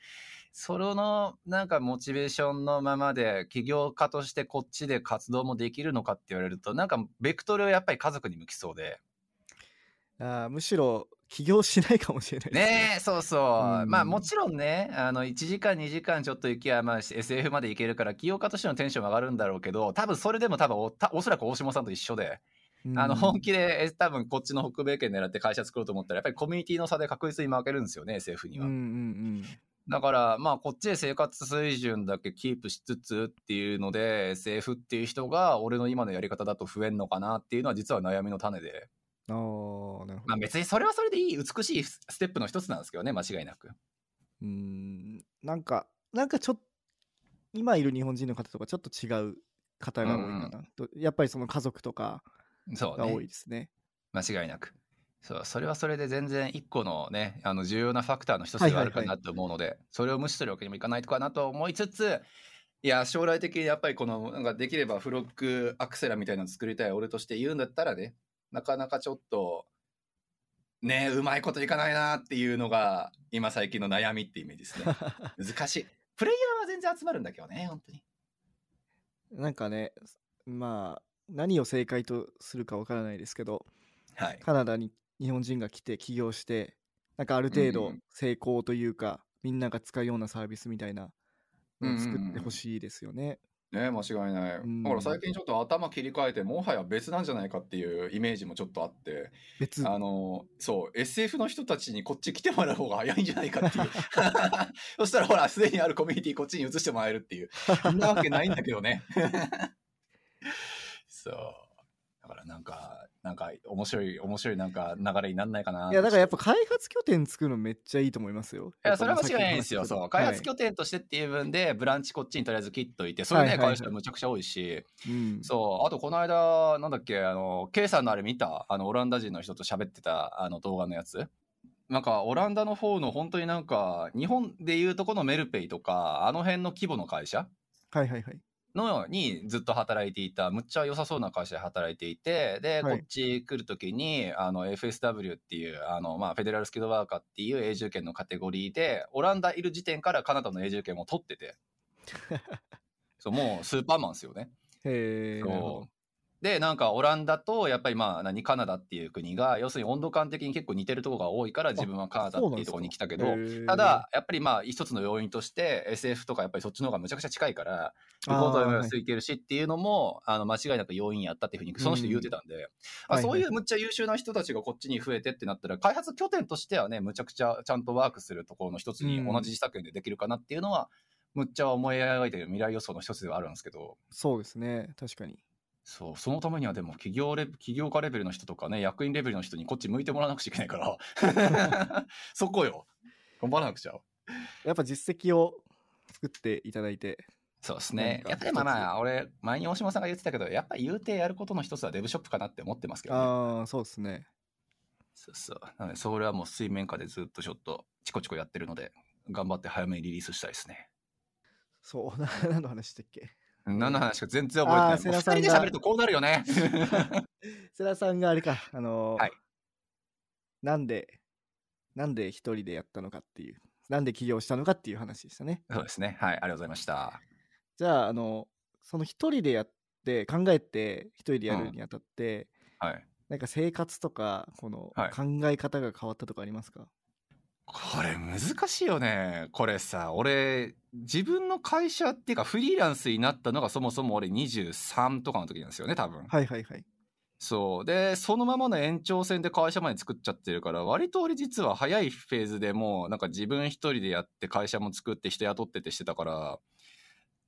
そのなんかモチベーションのままで起業家としてこっちで活動もできるのかって言われると、なんかベクトルはやっぱり家族に向きそうで。あーむしろ起業しないかもしれないねえ、そうそう。うんまあもちろんね、あの、1時間、2時間ちょっと行きゃ、まあ SF まで行けるから、起業家としてのテンション上がるんだろうけど、多分それでも多分お、たおそらく大下さんと一緒で、あの、本気で、え多分こっちの北米圏狙って会社作ろうと思ったら、やっぱりコミュニティの差で確実に負けるんですよね、SF には。うんうんうん。だから、まあ、こっちで生活水準だけキープしつつっていうので、SF っていう人が俺の今のやり方だと増えんのかなっていうのは実は悩みの種で。あー、なるほど。まあ別にそれはそれでいい、美しいステップの一つなんですけどね、間違いなく。うーん。なんか、なんかちょっと、今いる日本人の方とかちょっと違う方が多いかな。とやっぱりその家族とかそうね。が多いですね。間違いなく。そう、それはそれで全然一個のね、あの重要なファクターの一つではあるかなと思うので、それを無視するわけにもいかないとかなと思いつつ、いや、将来的にやっぱりこの、なんかできればフロックアクセラみたいなの作りたい俺として言うんだったらね、なかなかちょっと、ねうまいこといかないなっていうのが、今最近の悩みってイメージですね。難しい。プレイヤーは全然集まるんだけどね、本当に。なんかね、まあ、何を正解とするかわからないですけど、はい。カナダに日本人が来て起業して、なんかある程度うんうん成功というか、みんなが使うようなサービスみたいなのを作ってほしいですよね。ね間違いない。うんだから最近ちょっと頭切り替えて、もはや別なんじゃないかっていうイメージもちょっとあって、別。あの、そう、SF の人たちにこっち来てもらう方が早いんじゃないかっていう。そしたらほら、すでにあるコミュニティこっちに移してもらえるっていう。そんなわけないんだけどね。そう。だからなんか、なんか面白い、面白いなんか流れになんないかな。いや、だからやっぱ開発拠点作るのめっちゃいいと思いますよ。いや、それは間違いないんですよ。そう。開発拠拠点としてっていう分で、ブランチこっちにとりあえず切っといて、それね、はいはいはい会社むちゃくちゃ多いし、点。うん。そう、あとこの間、なんだっけ、あの、K さんのあれ見た、あの、オランダ人の人と喋ってた、あの、動画のやつ。なんか、オランダの方の本当になんか、日本でいうとこのメルペイとか、あの辺の規模の会社はいはいはい。のにずっと働いていた、むっちゃ良さそうな会社で働いていて、で、はいこっち来るときに、あの、FSW っていう、あの、まあ、フェデラルスキルドワーカーっていう永住権のカテゴリーで、オランダいる時点からカナダの永住権も取ってて、そう、もうスーパーマンですよね。へえ。でなんかオランダとやっぱりまあ何カナダっていう国が要するに温度感的に結構似てるところが多いから自分はカナダっていうところに来たけどただやっぱりまあ一つの要因として SF とかやっぱりそっちの方がむちゃくちゃ近いからリポートも安い。けるしっていうのもあの間違いなく要因やったっていうふうにその人言ってたんで、あはいそういうむっちゃ優秀な人たちがこっちに増えてってなったら開発拠点としてはねむちゃくちゃちゃんとワークするところの一つにうん同じ自作でできるかなっていうのはむっちゃ思い描いてる未来予想の一つではあるんですけど。そうですね。確かに。そう、そのためにはでも企業レ起業家レベルの人とかね、役員レベルの人にこっち向いてもらわなくちゃいけないから、そこよ。頑張らなくちゃ。やっぱ実績を作っていただいて。そうですね。やっぱりまあまあ、俺、前に大島さんが言ってたけど、やっぱり言うてやることの一つはデブショップかなって思ってますけどね。ああ、そうですね。そうそう。なので、それはもう水面下でずっとちょっとチコチコやってるので、頑張って早めにリリースしたいですね。そう、な 何の話したっけ？何の話か全然覚えてない。二人で喋るとこうなるよね。世良さんがあれか、あのーはいなんで、なんで一人でやったのかっていう、なんで起業したのかっていう話でしたね。そうですね。はい、ありがとうございました。じゃあ、あの、その一人でやって、考えて一人でやるにあたって、はい。なんか生活とか、このはい考え方が変わったとかありますか、これ難しいよね。これさ、俺、自分の会社っていうかフリーランスになったのがそもそも俺23とかの時なんですよね、多分。はいはいはい。そう。で、そのままの延長線で会社まで作っちゃってるから、割と俺実は早いフェーズでもう、なんか自分一人でやって会社も作って人雇ってってしてたから、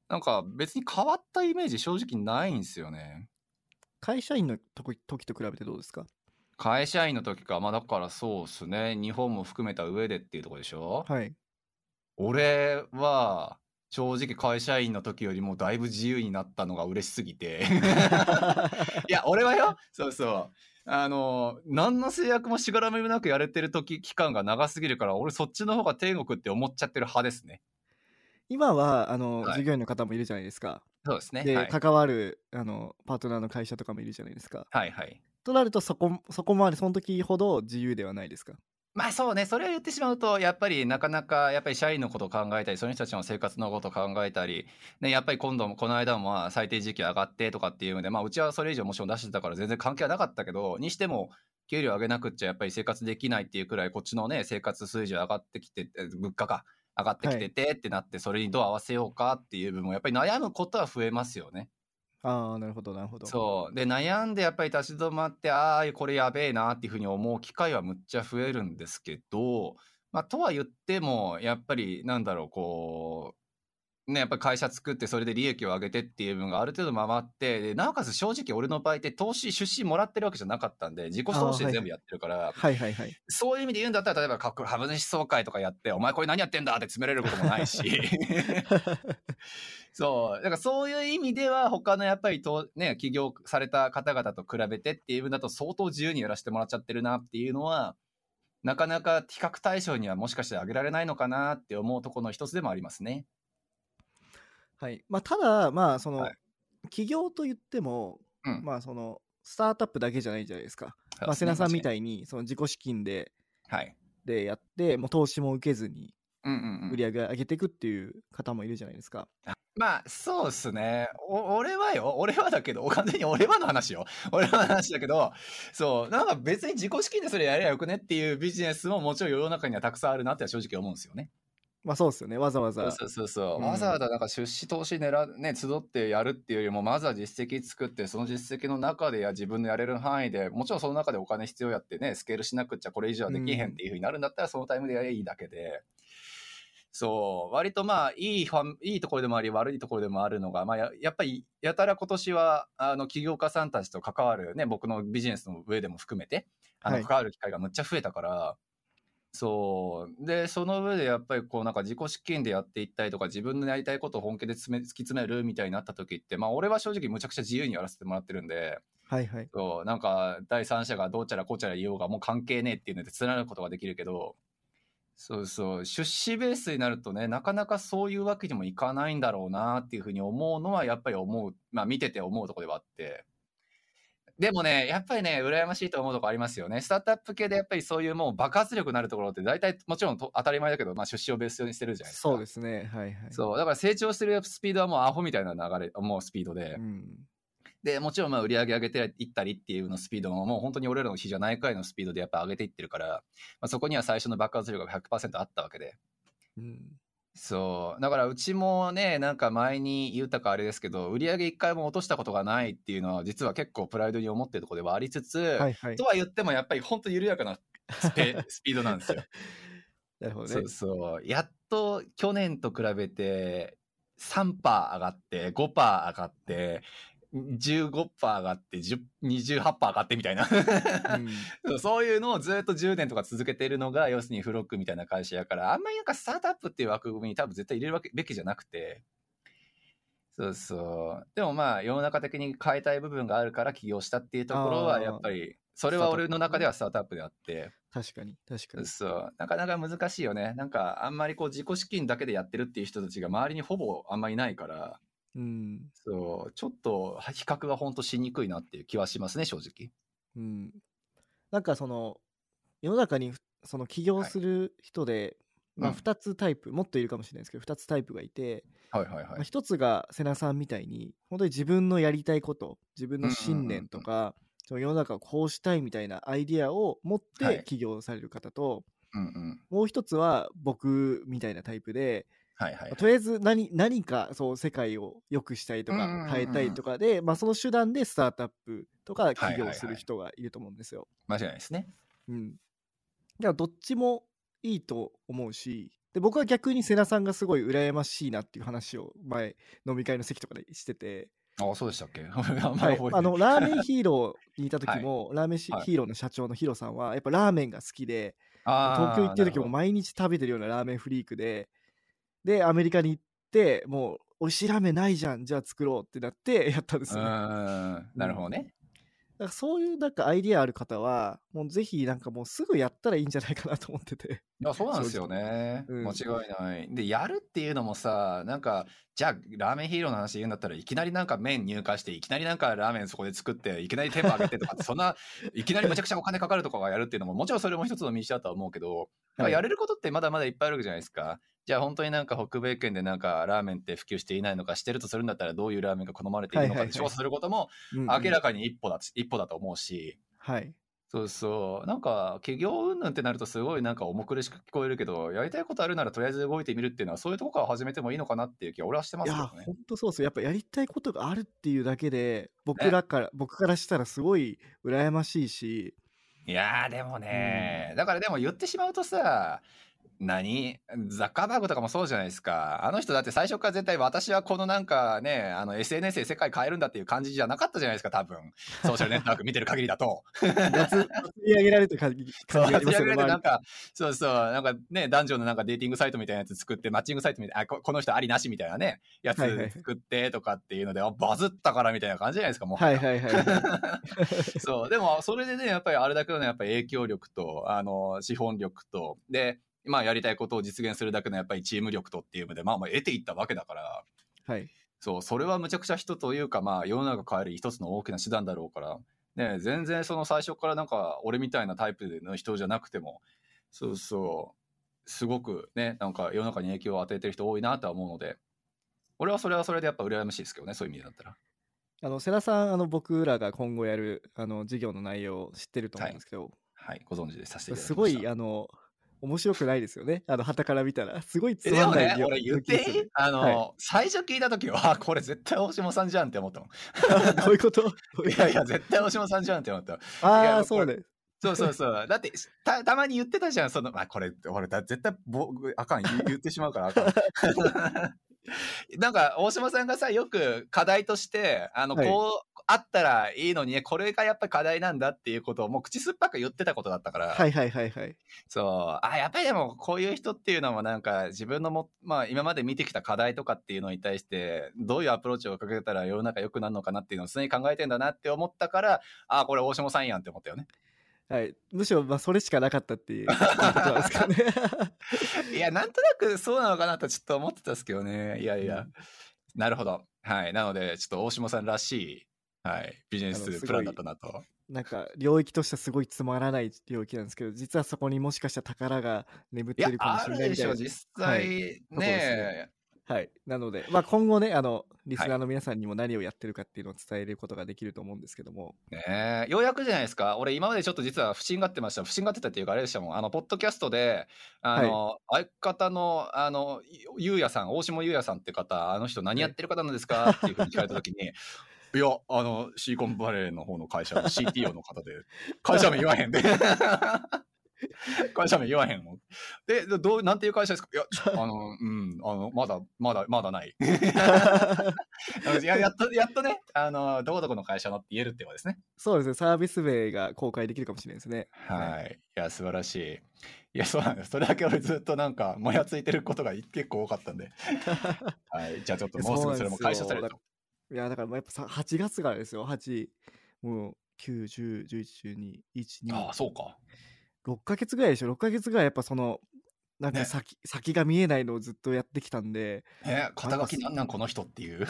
なんか別に変わったイメージ正直ないんですよね。会社員の時時と比べてどうですか？会社員の時か、まあだからそうっすね。日本も含めた上でっていうところでしょ？はい。俺は正直会社員の時よりもだいぶ自由になったのが嬉しすぎて。いや俺はよ。そうそう。あの何の制約もしがらみもなくやれてる時期間が長すぎるから俺そっちの方が天国って思っちゃってる派ですね。今は、あの、はい。従業員の方もいるじゃないですか。そうですね。で、はい、関わるあのパートナーの会社とかもいるじゃないですか。はいはいとなるとそこそこまでその時ほど自由ではないですか？まあそうねそれを言ってしまうとやっぱりなかなかやっぱり社員のことを考えたりその人たちの生活のことを考えたり、ね、やっぱり今度もこの間もまあ最低時給上がってとかっていうので、まあ、うちはそれ以上もちろん出してたから全然関係はなかったけどにしても給料上げなくっちゃやっぱり生活できないっていうくらいこっちのね生活水準上がってきてえ物価か上がってきててってなってそれにどう合わせようかっていう部分もやっぱり悩むことは増えますよね。ああなるほどなるほど。そうで悩んでやっぱり立ち止まってああこれやべえなっていうふうに思う機会はむっちゃ増えるんですけど、まあ、とは言ってもやっぱりなんだろうこうねやっぱり会社作ってそれで利益を上げてっていう部分がある程度回ってでなおかつ正直俺の場合って投資出資もらってるわけじゃなかったんで自己投資で全部やってるから、はいはいはい。そういう意味で言うんだったら例えば株株主総会とかやってお前これ何やってんだって詰められることもないし そう。だからそういう意味では、他のやっぱりと、ね、起業された方々と比べてっていう分だと相当自由にやらせてもらっちゃってるなっていうのは、なかなか比較対象にはもしかして挙げられないのかなって思うところの一つでもありますね。はい。まあ、ただ、まあ、その、はい起業と言っても、うんまあ、その、スタートアップだけじゃないじゃないですか。すね瀬名さんみ確たいに、その自己資金で、はい。でやって、もう投資も受けずにうんうんうん売り上げ上げていくっていう方もいるじゃないですか。まあ、そうっすね。お俺はよ、俺はだけど、完全に俺はの話よ。俺はの話だけど、そう、なんか別に自己資金でそれやればよくねっていうビジネスももちろん世の中にはたくさんあるなって正直思うんですよね。まあ、そうですよね。わざわざ。そうそうそう、うんわざわざなんか出資投資狙うね集ってやるっていうよりもまずは実績作ってその実績の中でや自分のやれる範囲でもちろんその中でお金必要やってねスケールしなくっちゃこれ以上はできへんっていうふうになるんだったらそのタイムでやればいいだけで。そう割とまあいいファンいいところでもあり悪いところでもあるのが、まあ、ややっぱりやたら今年はあの起業家さんたちと関わるね僕のビジネスの上でも含めてあのはい関わる機会がむっちゃ増えたから、そう。で、その上でやっぱりこうなんか自己資金でやっていったりとか自分のやりたいことを本気で突き詰めるみたいになった時って、まあ俺は正直むちゃくちゃ自由にやらせてもらってるんで、はいはい。そう、なんか第三者がどうちゃらこうちゃら言おうがもう関係ねえっていうので貫くことができるけど、そうそう、出資ベースになるとね、なかなかそういうわけにもいかないんだろうなっていうふうに思うのはやっぱり思う、まあ見てて思うところではあって。でもね、やっぱりね、羨ましいと思うとこありますよね。スタートアップ系でやっぱりそういうもう爆発力になるところって大体もちろんと当たり前だけど、まあ出資をベースにしてるじゃないですか。そうですね。はいはい。そう、だから成長してるスピードはもうアホみたいな流れ、もうスピードで。うん。で、もちろんまあ売り上げ上げていったりっていうのスピードももう本当に俺らの比じゃないくらいのスピードでやっぱ上げていってるから、まあ、そこには最初の爆発力が100%あったわけで。うん。そう。だからうちもね、なんか前に言ったかあれですけど、売り上げ一回も落としたことがないっていうのは実は結構プライドに思ってるところではありつつ、はいはいと。は言ってもやっぱり本当緩やかなスペ スピードなんですよ。なるほどねそう。そう。やっと去年と比べて3%上がって、5%上がって、15%上がって、10 28%上がってみたいな。うん そういうのをずっと10年とか続けているのが、要するにフロックみたいな会社やから、あんまりなんかスタートアップっていう枠組みに多分絶対入れるわけべきじゃなくて、そうそう。でもまあ、世の中的に変えたい部分があるから起業したっていうところは、やっぱり、それは俺の中ではスタートアップであって、確かに、確かに。そう。なかなか難しいよね。なんか、あんまりこう自己資金だけでやってるっていう人たちが周りにほぼあんまりいないから、うん。そう、ちょっと比較が本当しにくいなっていう気はしますね、正直。うん。なんかその、世の中にその起業する人で、まあうん2つタイプ、もっといるかもしれないですけど、2つタイプがいて、はいはいはい。まあ、1つが瀬名さんみたいに、本当に自分のやりたいこと、自分の信念とか、その世の中をこうしたいみたいなアイディアを持っはいて起業される方と、うんうん。もう一つは僕みたいなタイプで、はいはい、はい。とりあえず何何かそう世界を良くしたいとか変えたいとかで、まあ、その手段でスタートアップとかはいはいはい。起業する人がいると思うんですよ。間違いないですね。うん。だからどっちもいいと思うしで僕は逆に瀬名さんがすごい羨ましいなっていう話を前飲み会の席とかでしてて、ああ、そうでしたっけ？はい。い。あのラーメンヒーローにいた時 も、ラーメンヒーローの社長のヒロさんはやっぱラーメンが好きで東京行ってる時も毎日食べてるようなラーメンフリークででアメリカに行ってもう美味しいラーメンないじゃんじゃあ作ろうってなってやったんですよ、ね、なるほどね。だからそういうなんかアイディアある方はもうぜひなんかもうすぐやったらいいんじゃないかなと思ってていや、そうなんですよね。うん間違いない。で、やるっていうのもさ、なんか、じゃあ、ラーメンヒーローの話言うんだったらいきなりなんか麺入荷して、いきなりなんかラーメンそこで作って、いきなりテンポ上げてとかそんな、いきなりめちゃくちゃお金かかるとかがやるっていうのも、もちろんそれも一つの道だとは思うけど、なんかやれることってまだまだいっぱいあるわけじゃないですか。じゃあ本当になんか北米圏でなんかラーメンって普及していないのかしてるとするんだったらどういうラーメンが好まれているのかって調査することもうんうん。明らかに一歩だ、一歩だと思うし、はい。そうそう。なんか、企業云々ってなるとすごいなんか重苦しく聞こえるけど、やりたいことあるならとりあえず動いてみるっていうのは、そういうとこから始めてもいいのかなっていう気は俺はしてまいやすけどね。本当そうですよ。やっぱやりたいことがあるっていうだけで僕らから、僕からしたらすごい羨ましいし。いやー、でもね、だからでも言ってしまうとさ、何？ザッカーバーグとかもそうじゃないですか。あの人だって最初から絶対私はこのなんかね、あの SNS で世界変えるんだっていう感じじゃなかったじゃないですか、多分。ソーシャルネットワーク見てる限りだと。脱り上げられてる感 感じがありますよね。立ち上げられてなん周か、そうそう、なんかね、男女のなんかデーティングサイトみたいなやつ作って、マッチングサイトみたいな、あここの人ありなしみたいなね、やつはいはい作ってとかっていうので、あバズったからみたいな感じじゃないですか、もはやりはいはいはい。そう、でも、それでね、やっぱりあれだけのやっぱり影響力と、あの、資本力と、で、まあ、やりたいことを実現するだけのやっぱりチーム力とっていうので、まあ、まあ、得ていったわけだから、はい。そう、それはむちゃくちゃ人というか、まあ、世の中変える一つの大きな手段だろうから、ね、全然その最初からなんか、俺みたいなタイプの人じゃなくても、そうそう、すごくね、なんか世の中に影響を与えてる人多いなとは思うので、俺はそれはそれでやっぱ羨ましいですけどね、そういう意味だったら。あの、世良さん、あの、僕らが今後やる、あの、授業の内容を知ってると思うんですけど、はい、ご存知でさせていただきました。すごい、あの、面白くないですよね。あの、旗から見たら。すごいつまんないね、俺言っていい？あの、は最初聞いた時は、あ これ絶対大島さんじゃんって思ったもん。どういうこと？いやいや、絶対大島さんじゃんって思った。いああ、そうね。そうそうそう。だって、たたまに言ってたじゃん、その、まあ、これ、俺、だ絶対ぼ、あかん、言言ってしまうからあかん。なんか、大島さんがさ、よく課題として、あの、はいこう、あったらいいのにね、これがやっぱり課題なんだっていうことを、もう口酸っぱく言ってたことだったから、はいはいはいはい。そう。あ、やっぱりでも、こういう人っていうのは、なんか、自分のも、まあ、今まで見てきた課題とかっていうのに対して、どういうアプローチをかけたら世の中良くなるのかなっていうのを常に考えてんだなって思ったから、あ、これ大島さんやんって思ったよね。はい、むしろ、まあ、それしかなかったっていう ことですかね。いや、なんとなくそうなのかなとちょっと思ってたんですけどね。いやいや。うんなるほど。はい。なので、ちょっと大島さんらしい、はい、ビジネスプランだったなと。なんか、領域としてはすごいつまらない領域なんですけど、実はそこにもしかしたら宝が眠ってる、かもあしれないみたいな。実際、ですねねはい。なので、まあ、今後ね、あの、リスナーの皆さんにも何をやってるかっていうのを伝えることができると思うんですけども。ねえようやくじゃないですか。俺今までちょっと実は不審がってました。不審がってたっていうかあれでしたもん。あの、ポッドキャストで、あの、相方の、あの、ゆうやさん、大下ゆうやさんって方、あの人何やってる方なんですかっていうふうに聞かれたときに、いや、あの、シーコンバレーの方の会社の CTO の方で、会社名言わへんで。会社名言わへんもん。で、どう、なんていう会社ですか？いや、あの、うん、あの、まだ、まだ、まだない。い ややっと、やっとね、あの、どこどこの会社のって言えるってことですね。そうですね、サービス名が公開できるかもしれないですね。はい。いや、素晴らしい。いや、そうなんです。それだけ俺ずっとなんか、もやついてることが結構多かったんで。はい。じゃあちょっともうすぐそれも解消されると。いや、だからもうやっぱさ8月からですよ、8、もう9、10、11、12、1、2、ああ、そうか。6ヶ月ぐらいでしょ、6ヶ月ぐらいやっぱその、なんかね先,、先が見えないのをずっとやってきたんで、ね、肩書きなんなんこの人っていう。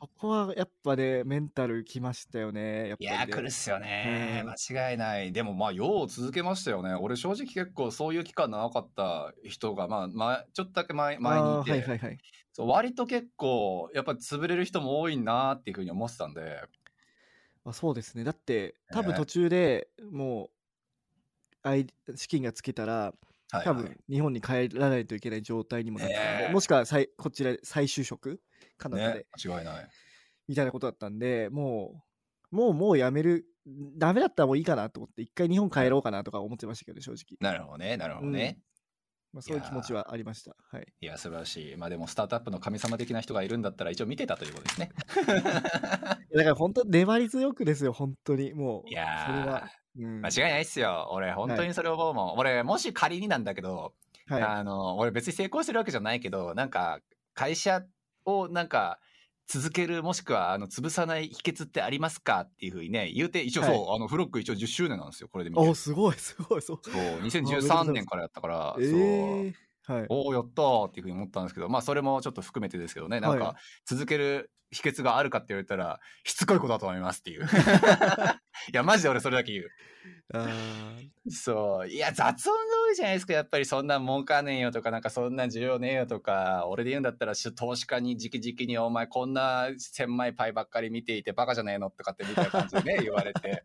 そこはやっぱね、メンタルきましたよね、やっぱり、ね。いや、来るっすよね。うん間違いない。でもまあ、よう続けましたよね。俺正直結構そういう期間長かった人が、まあ、まあ、ちょっとだけ前前にいて、はいはいはい。そう割と結構、やっぱ潰れる人も多いなっていうふうに思ってたんで、あそうですね。だって、多分ね途中でもう、資金がつけたら、はい、多はい。分日本に帰らないといけない状態にもなってたんで、もしくは再こちらで再就職カナダで、ね、間違いない。みたいなことだったんで、もう、もう、もうやめる、ダメだったらもういいかなと思って、一回日本帰ろうかなとか思ってましたけどね、正直。なるほどね、なるほどね。まあ、そういう気持ちはありました。はい。いや、素晴らしい。まあでも、スタートアップの神様的な人がいるんだったら、一応見てたということですね。だから本当、粘り強くですよ、本当に。もう、いやーそれは。うん、間違いないっすよ。俺、本当にそれを思うもん。俺、もし仮になんだけど、はい。あの、俺別に成功してるわけじゃないけど、なんか、会社をなんか、続けるもしくはあの潰さない秘訣ってありますかっていうふうにね言うて一応そう、はいあのフロック一応10周年なんですよこれで見てお、すごい、すごい、そう。そうおめでとうござい2013ます年からやったから、えそうー、はい。おおやったーっていうふうに思ったんですけどまあそれもちょっと含めてですけどねなんはか続ける秘訣があるかって言われたらしつこいことだと思いますっていう いやマジで俺それだけ言うあーそう。いや、雑音が多いじゃないですか。やっぱりそんなん儲かねえよとか、なんかそんな需要ねえよとか、俺で言うんだったら、し投資家に直々にお前こんな千枚パイばっかり見ていてバカじゃねえのとかってみたいな感じでね、言われて。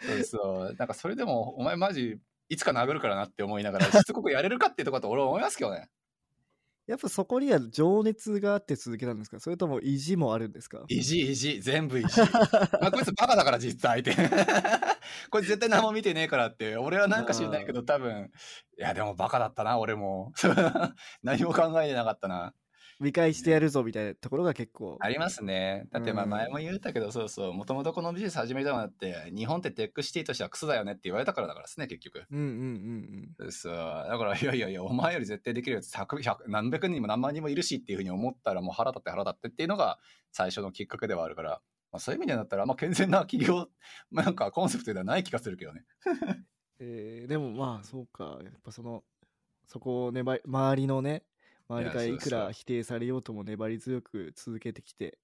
そうそう。なんかそれでも、お前マジ、いつか殴るからなって思いながら、しつこくやれるかっていうところだと俺は思いますけどね。やっぱそこには情熱があって続けたんですか？それとも意地もあるんですか？意地意地。全部意地。ま あこいつバカだから実際相手。こいつ絶対何も見てねえからって。俺はなんか知らないけど多分いやでもバカだったな俺も。何も考えてなかったな見返してやるぞみたいなところが結構ありますね。だってまあうん前も言ったけど、そうそう、もともとこのビジネス始めたのだって、日本ってテックシティとしてはクソだよねって言われたからだからですね、結局。うんうんうんうんそう。だから、いやいやいや、お前より絶対できるやつ100、100何百人も何万人もいるしっていうふうに思ったら、もう腹立って腹立ってっていうのが最初のきっかけではあるから、まあ、そういう意味でだったら、まあ健全な企業、ま あなんかコンセプトではない気がするけどね。えーでもまあそうかやっぱそのそこを粘り周りのね周りからいくら否定されようとも粘り強く続けてきて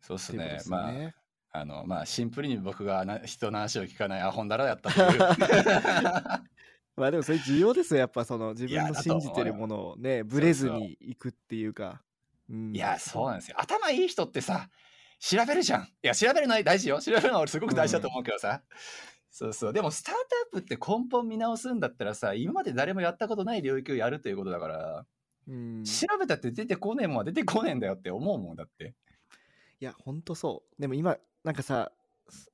そうっすね。すまあ、ね。あの、まあシンプルに僕がな人の話を聞かないアホンダラだったという。まあでもそれ重要ですよやっぱその自分の信じてるものをねブレずにいくっていうかうんいや、そうなんですよ。頭いい人ってさ、調べるじゃん。いや、調べるの大事よ。調べるのは俺すごく大事だと思うけどさ。そうそう。でも、スタートアップって根本見直すんだったらさ、今まで誰もやったことない領域をやるということだから、うん調べたって出てこねえもんは出てこねえんだよって思うもんだって。いやほんとそうでも今なんかさ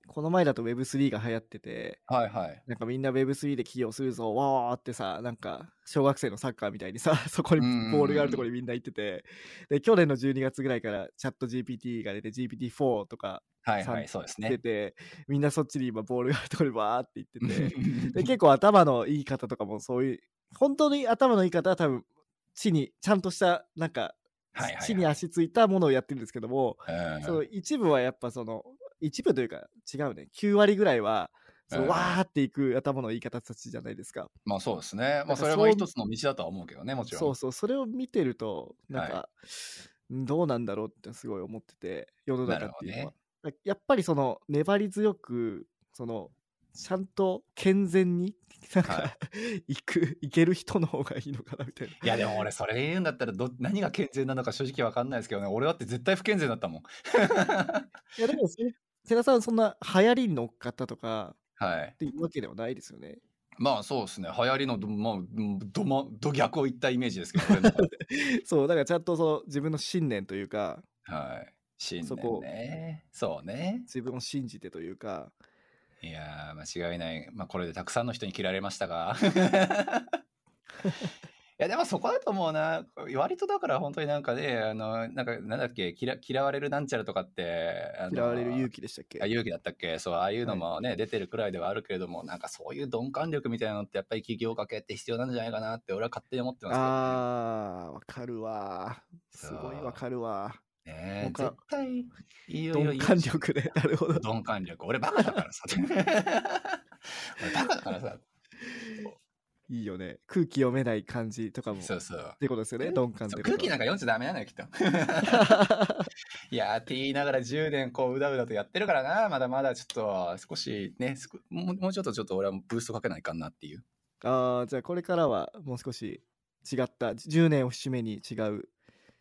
この前だと Web3 が流行っててはいはい。なんかみんな Web3 で起業するぞわーってさなんか小学生のサッカーみたいにさ そこにボールがあるところにみんな行っててで去年の12月ぐらいからチャット GPT が出て GPT4 とかはいはい、そうです出ね。て、みんなそっちに今ボールがあるところにわーって行ってて で結構頭のいい方とかもそういう本当に頭のいい方は多分地にちゃんとしたなんかはいはいはい。地に足ついたものをやってるんですけども、うん。その一部はやっぱその一部というか違うね。9割ぐらいはそのうん。わーっていく頭のいい方たちじゃないですか、まあそうですね。まあそれも一つの道だとは思うけどね、もちろん。そうそう。それを見てるとなんか、はどうなんだろうってすごい思ってて世の中っていうのは、なやっぱりその粘り強くそのちゃんと健全になんか、、はい。くいける人の方がいいのかなみたいな。いやでも俺それ言うんだったらど何が健全なのか正直わかんないですけどね。俺だって絶対不健全だったもん。いやでも瀬田さんそんな流行りに乗っかったとかはい。っていうわけではないですよね。まあそうですね。流行りのど,、まあ、どまど逆を言ったイメージですけど そうだからちゃんとその自分の信念というかはい。信念ね。そうね。自分を信じてというかいやー間違いない。まあこれでたくさんの人に嫌われましたが。いやでもそこだと思うな。割とだから本当になんかねあのなんかなんだっけ嫌嫌われるなんちゃらとかって嫌われる勇気でしたっけ？あ勇気だったっけ？そうああいうのもね、出てるくらいではあるけれどもなんかそういう鈍感力みたいなのってやっぱり企業家系って必要なんじゃないかなって俺は勝手に思ってますけどね。あーわかるわ。すごいわかるわね。え他絶対いいよいいよ。鈍感力で なるほど。鈍感力。俺バカだからさ 俺バカだからさ。いいよね。空気読めない感じとかも。っそうそう。てことですよね鈍感って空気なんか読んじゃダメなのよきっと。いやーって言いながら10年こううだうだとやってるからな。まだまだちょっと少しねもうもうちょっとちょっと俺はブーストかけないかんなっていう。ああじゃあこれからはもう少し違った10年を節目に違う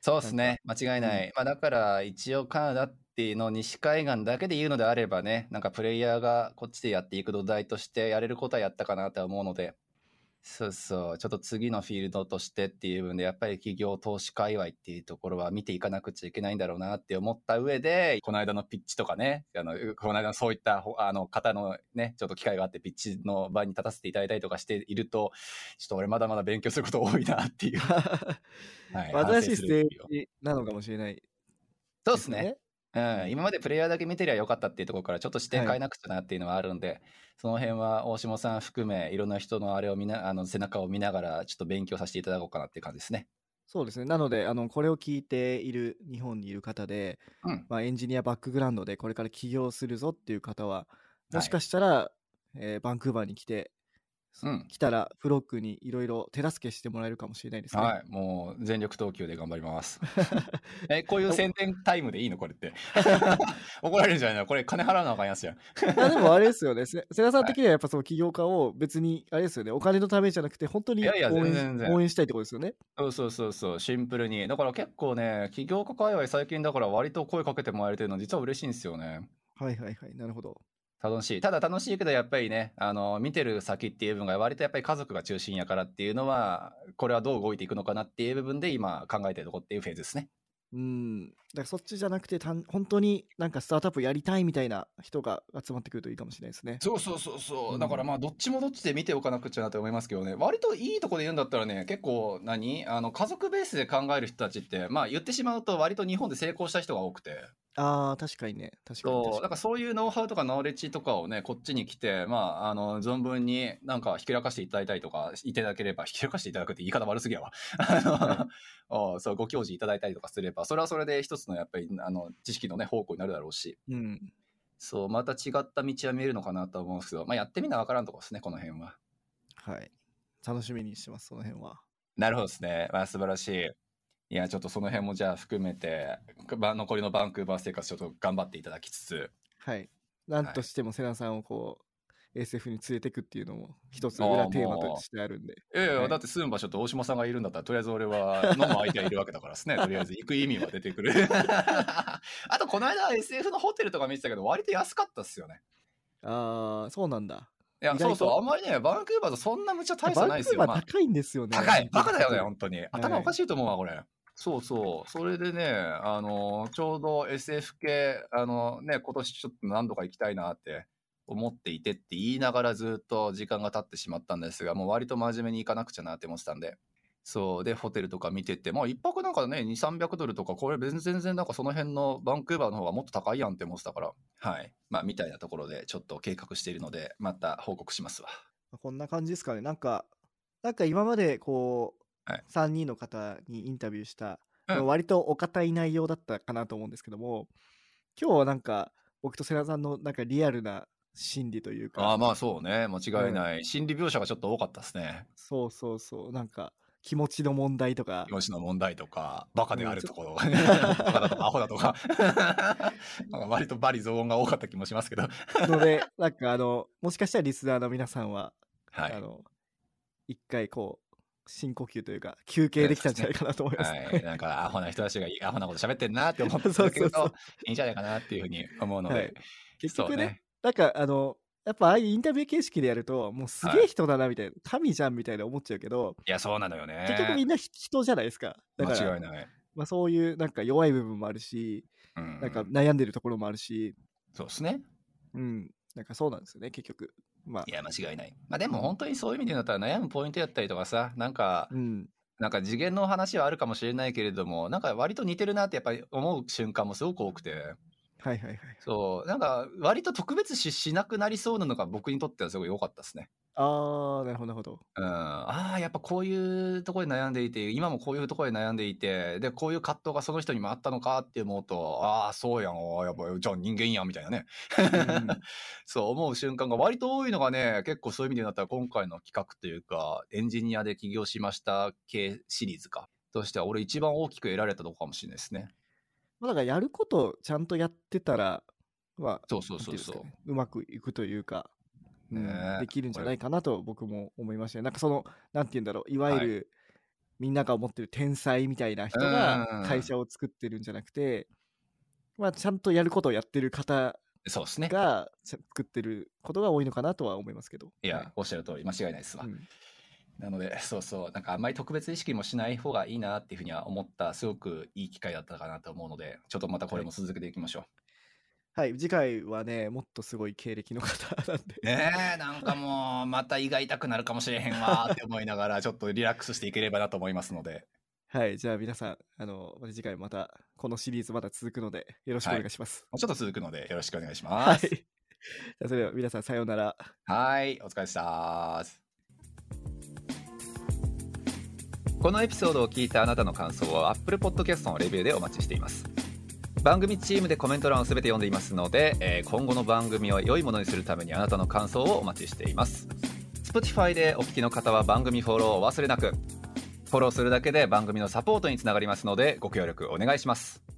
そうですね。間違いない、まあだから一応カナダっていうのを西海岸だけで言うのであればねなんかプレイヤーがこっちでやっていく土台としてやれることはやったかなとは思うのでそうそう。ちょっと次のフィールドとしてっていう部分でやっぱり企業投資界隈っていうところは見ていかなくちゃいけないんだろうなって思った上でこの間のピッチとかねあのこの間のそういったほあの方のねちょっと機会があってピッチの場に立たせていただいたりとかしているとちょっと俺まだまだ勉強すること多いなっていう、はい、新しいステージなのかもしれないそうですね。うん、今までプレイヤーだけ見てりゃよかったっていうところからちょっと視点変えなくちゃなっていうのはあるんで、その辺は大下さん含めいろんな人のあれを見なあの背中を見ながらちょっと勉強させていただこうかなっていう感じですね。そうですね。なのであのこれを聞いている日本にいる方で、うん。まあ、エンジニアバックグラウンドでこれから起業するぞっていう方はもしかしたら、えーバンクーバーに来て、うん来たらフロックにいろいろ手助けしてもらえるかもしれないですね。はい、もう全力投球で頑張ります。え、こういう宣伝タイムでいいの？これって。怒られるんじゃないの？これ金払わなあかんやつじゃん。いやでもあれですよね、せ 瀬田さん的にはやっぱその起業家を別にあれですよね、お金のためじゃなくて本当にいやいや応援全然全然応援したいってことですよね。そうそうそうそう、シンプルに。だから結構ね、起業家界隈最近だから割と声かけてもらえてるの実は嬉しいんですよね。はいはいはい、なるほど。楽しい。ただ楽しいけど、やっぱりね、あの、見てる先っていう部分が割とやっぱり家族が中心やからっていうのは、これはどう動いていくのかなっていう部分で今考えてるとこっていうフェーズですね。うん。だからそっちじゃなくて、たん本当になんかスタートアップやりたいみたいな人が集まってくるといいかもしれないですね。そうそうそうそうう。んだからまあ、どっちもどっちで見ておかなくちゃなと思いますけどね。割といいとこで言うんだったらね、結構何、あの、家族ベースで考える人たちって、まあ言ってしまうと割と日本で成功した人が多くて。ああ、確かにね。確かに確そう、だかそういうノウハウとかノーレッジとかをね、こっちに来て、まあ、あの、存分になんかひけらかしていただいたりとか、いただければ、ひけらかしていただくって言い方悪すぎやわ。あの、そう、ご教示いただいたりとかすれば、それはそれで一つのやっぱり、あの、知識のね、方向になるだろうし、に。うん。そう、また違った道は見えるのかなと思うんですけど、まあ、やってみなわからんとこですね、この辺は。はい。楽しみにしてます、その辺は。なるほどですね。まあ、素晴らしい。いや、ちょっとその辺もじゃあ含めて、ば残りのバンクーバー生活ちょっと頑張っていただきつつ、はい。なんとしてもセナさんをこう、SF に連れてくっていうのも一つ裏テーマとしてあるんで。いやいや、はいだって住む場所と大島さんがいるんだったら、とりあえず俺は飲む相手はいるわけだからですね。とりあえず行く意味は出てくる。あと、この間 SF のホテルとか見てたけど、割と安かったっすよね。ああ、そうなんだ。いや、そうそう、あんまりね、バンクーバーとそんなむちゃ大差バンないですよ。まあクーバー高いんですよね。高い。バカだよね、本本当に。頭おかしいと思うわ、これ。そうそう。それでね、あの、ちょうど SF 系、あのね、今年ちょっと何度か行きたいなって思っていてって言いながらずっと時間が経ってしまったんですが、もう割と真面目に行かなくちゃなって思ってたんで。そう。で、ホテルとか見てて、まあ一泊なんかね、2、300ドルとか、これ全然なんかその辺のバンクーバーの方がもっと高いやんって思ってたから、はい。まあみたいなところでちょっと計画しているので、また報告しますわ。当こんな感じですかね。なんか、なんか今までこう、はい3人の方にインタビューした、うん割とお堅い内容だったかなと思うんですけども、今日はなんか、僕とセナさんのなんかリアルな心理というか、ああ、まあそうね。間違いない。心理描写がちょっと多かったですね。そうそうそう、なんか気持ちの問題とか。気、持ちの問題とか、バカであるところ、うん バカだとかアホだとか、割とバリ雑音が多かった気もしますけど。ので、なんかあの、もしかしたらリスナーの皆さんは、はい。あの、一回こう、深呼吸というか、休憩できたんじゃないかなと思います。はい、なんかアホな人たちがアホなこと喋ってんなって思ってたけどそうそうそういいんじゃないかなっていうふうに思うので、はい。結局ねね。なんかあの、やっぱああいうインタビュー形式でやると、もうすげえ人だなみたいな、神じゃんみたいな思っちゃうけど、いやそうなのよね結局みんなひ人じゃないですか。だから、間違いない、まあ、そういうなんか弱い部分もあるし、うん、なんか悩んでるところもあるし、そうですね。うん、なんかそうなんですよね、結局。まあ。い、や間違いない。まあでも本当にそういう意味で言うんだったら悩むポイントやったりとかさなんかうん、なんか次元の話はあるかもしれないけれどもなんか割と似てるなってやっぱり思う瞬間もすごく多くてはいはいはい。そうなんか割と特別視しなくなりそうなのが僕にとってはすごい良かったですね。あー、なるほどなるほど。うん、ああやっぱこういうところで悩んでいて今もこういうところで悩んでいてでこういう葛藤がその人にもあったのかって思うとああそうやんやっぱじゃあ人間やんみたいなね、うん そう思う瞬間が割と多いのがね結構そういう意味でだったら今回の企画というかエンジニアで起業しました系シリーズかとしては俺一番大きく得られたとこかもしれないですね。まあ、だからやることちゃんとやってたら、まあ、そうそうそうそうねうまくいくというか、うんできるんじゃないかなと僕も思いましたね。なんかその、なんて言うんだろう、いわゆる、みんなが思ってる天才みたいな人がうん会社を作ってるんじゃなくて、まあ、ちゃんとやることをやってる方そうですね。が作ってることが多いのかなとは思いますけど。いや、はいおっしゃる通り間違いないですわ。うんなので、そうそう、なんかあんまり特別意識もしない方がいいなっていうふうには思った、すごくいい機会だったかなと思うので、ちょっとまたこれも続けていきましょはい、次回はね、もっとすごい経歴の方なんで。う。ねえ、なんかもう、また胃が痛くなるかもしれへんわーって思いながら、ちょっとリラックスしていければなと思いますので、はい、じゃあ皆さん、あの、次回また、このシリーズまだ続くので、よろしくお願いします。もうちょっと続くのでよろしくお願いしはい。ます。じゃあそれでは皆さん、さようなら。はい、お疲れ様です。このエピソードを聞いたあなたの感想を Apple Podcast のレビューでお待ちしています。番組チームでコメント欄を全て読んでいますので、えー今後の番組を良いものにするためにあなたの感想をお待ちしています。Spotify でお聞きの方は番組フォローを忘れなく。フォローするだけで番組のサポートにつながりますのでご協力お願いします。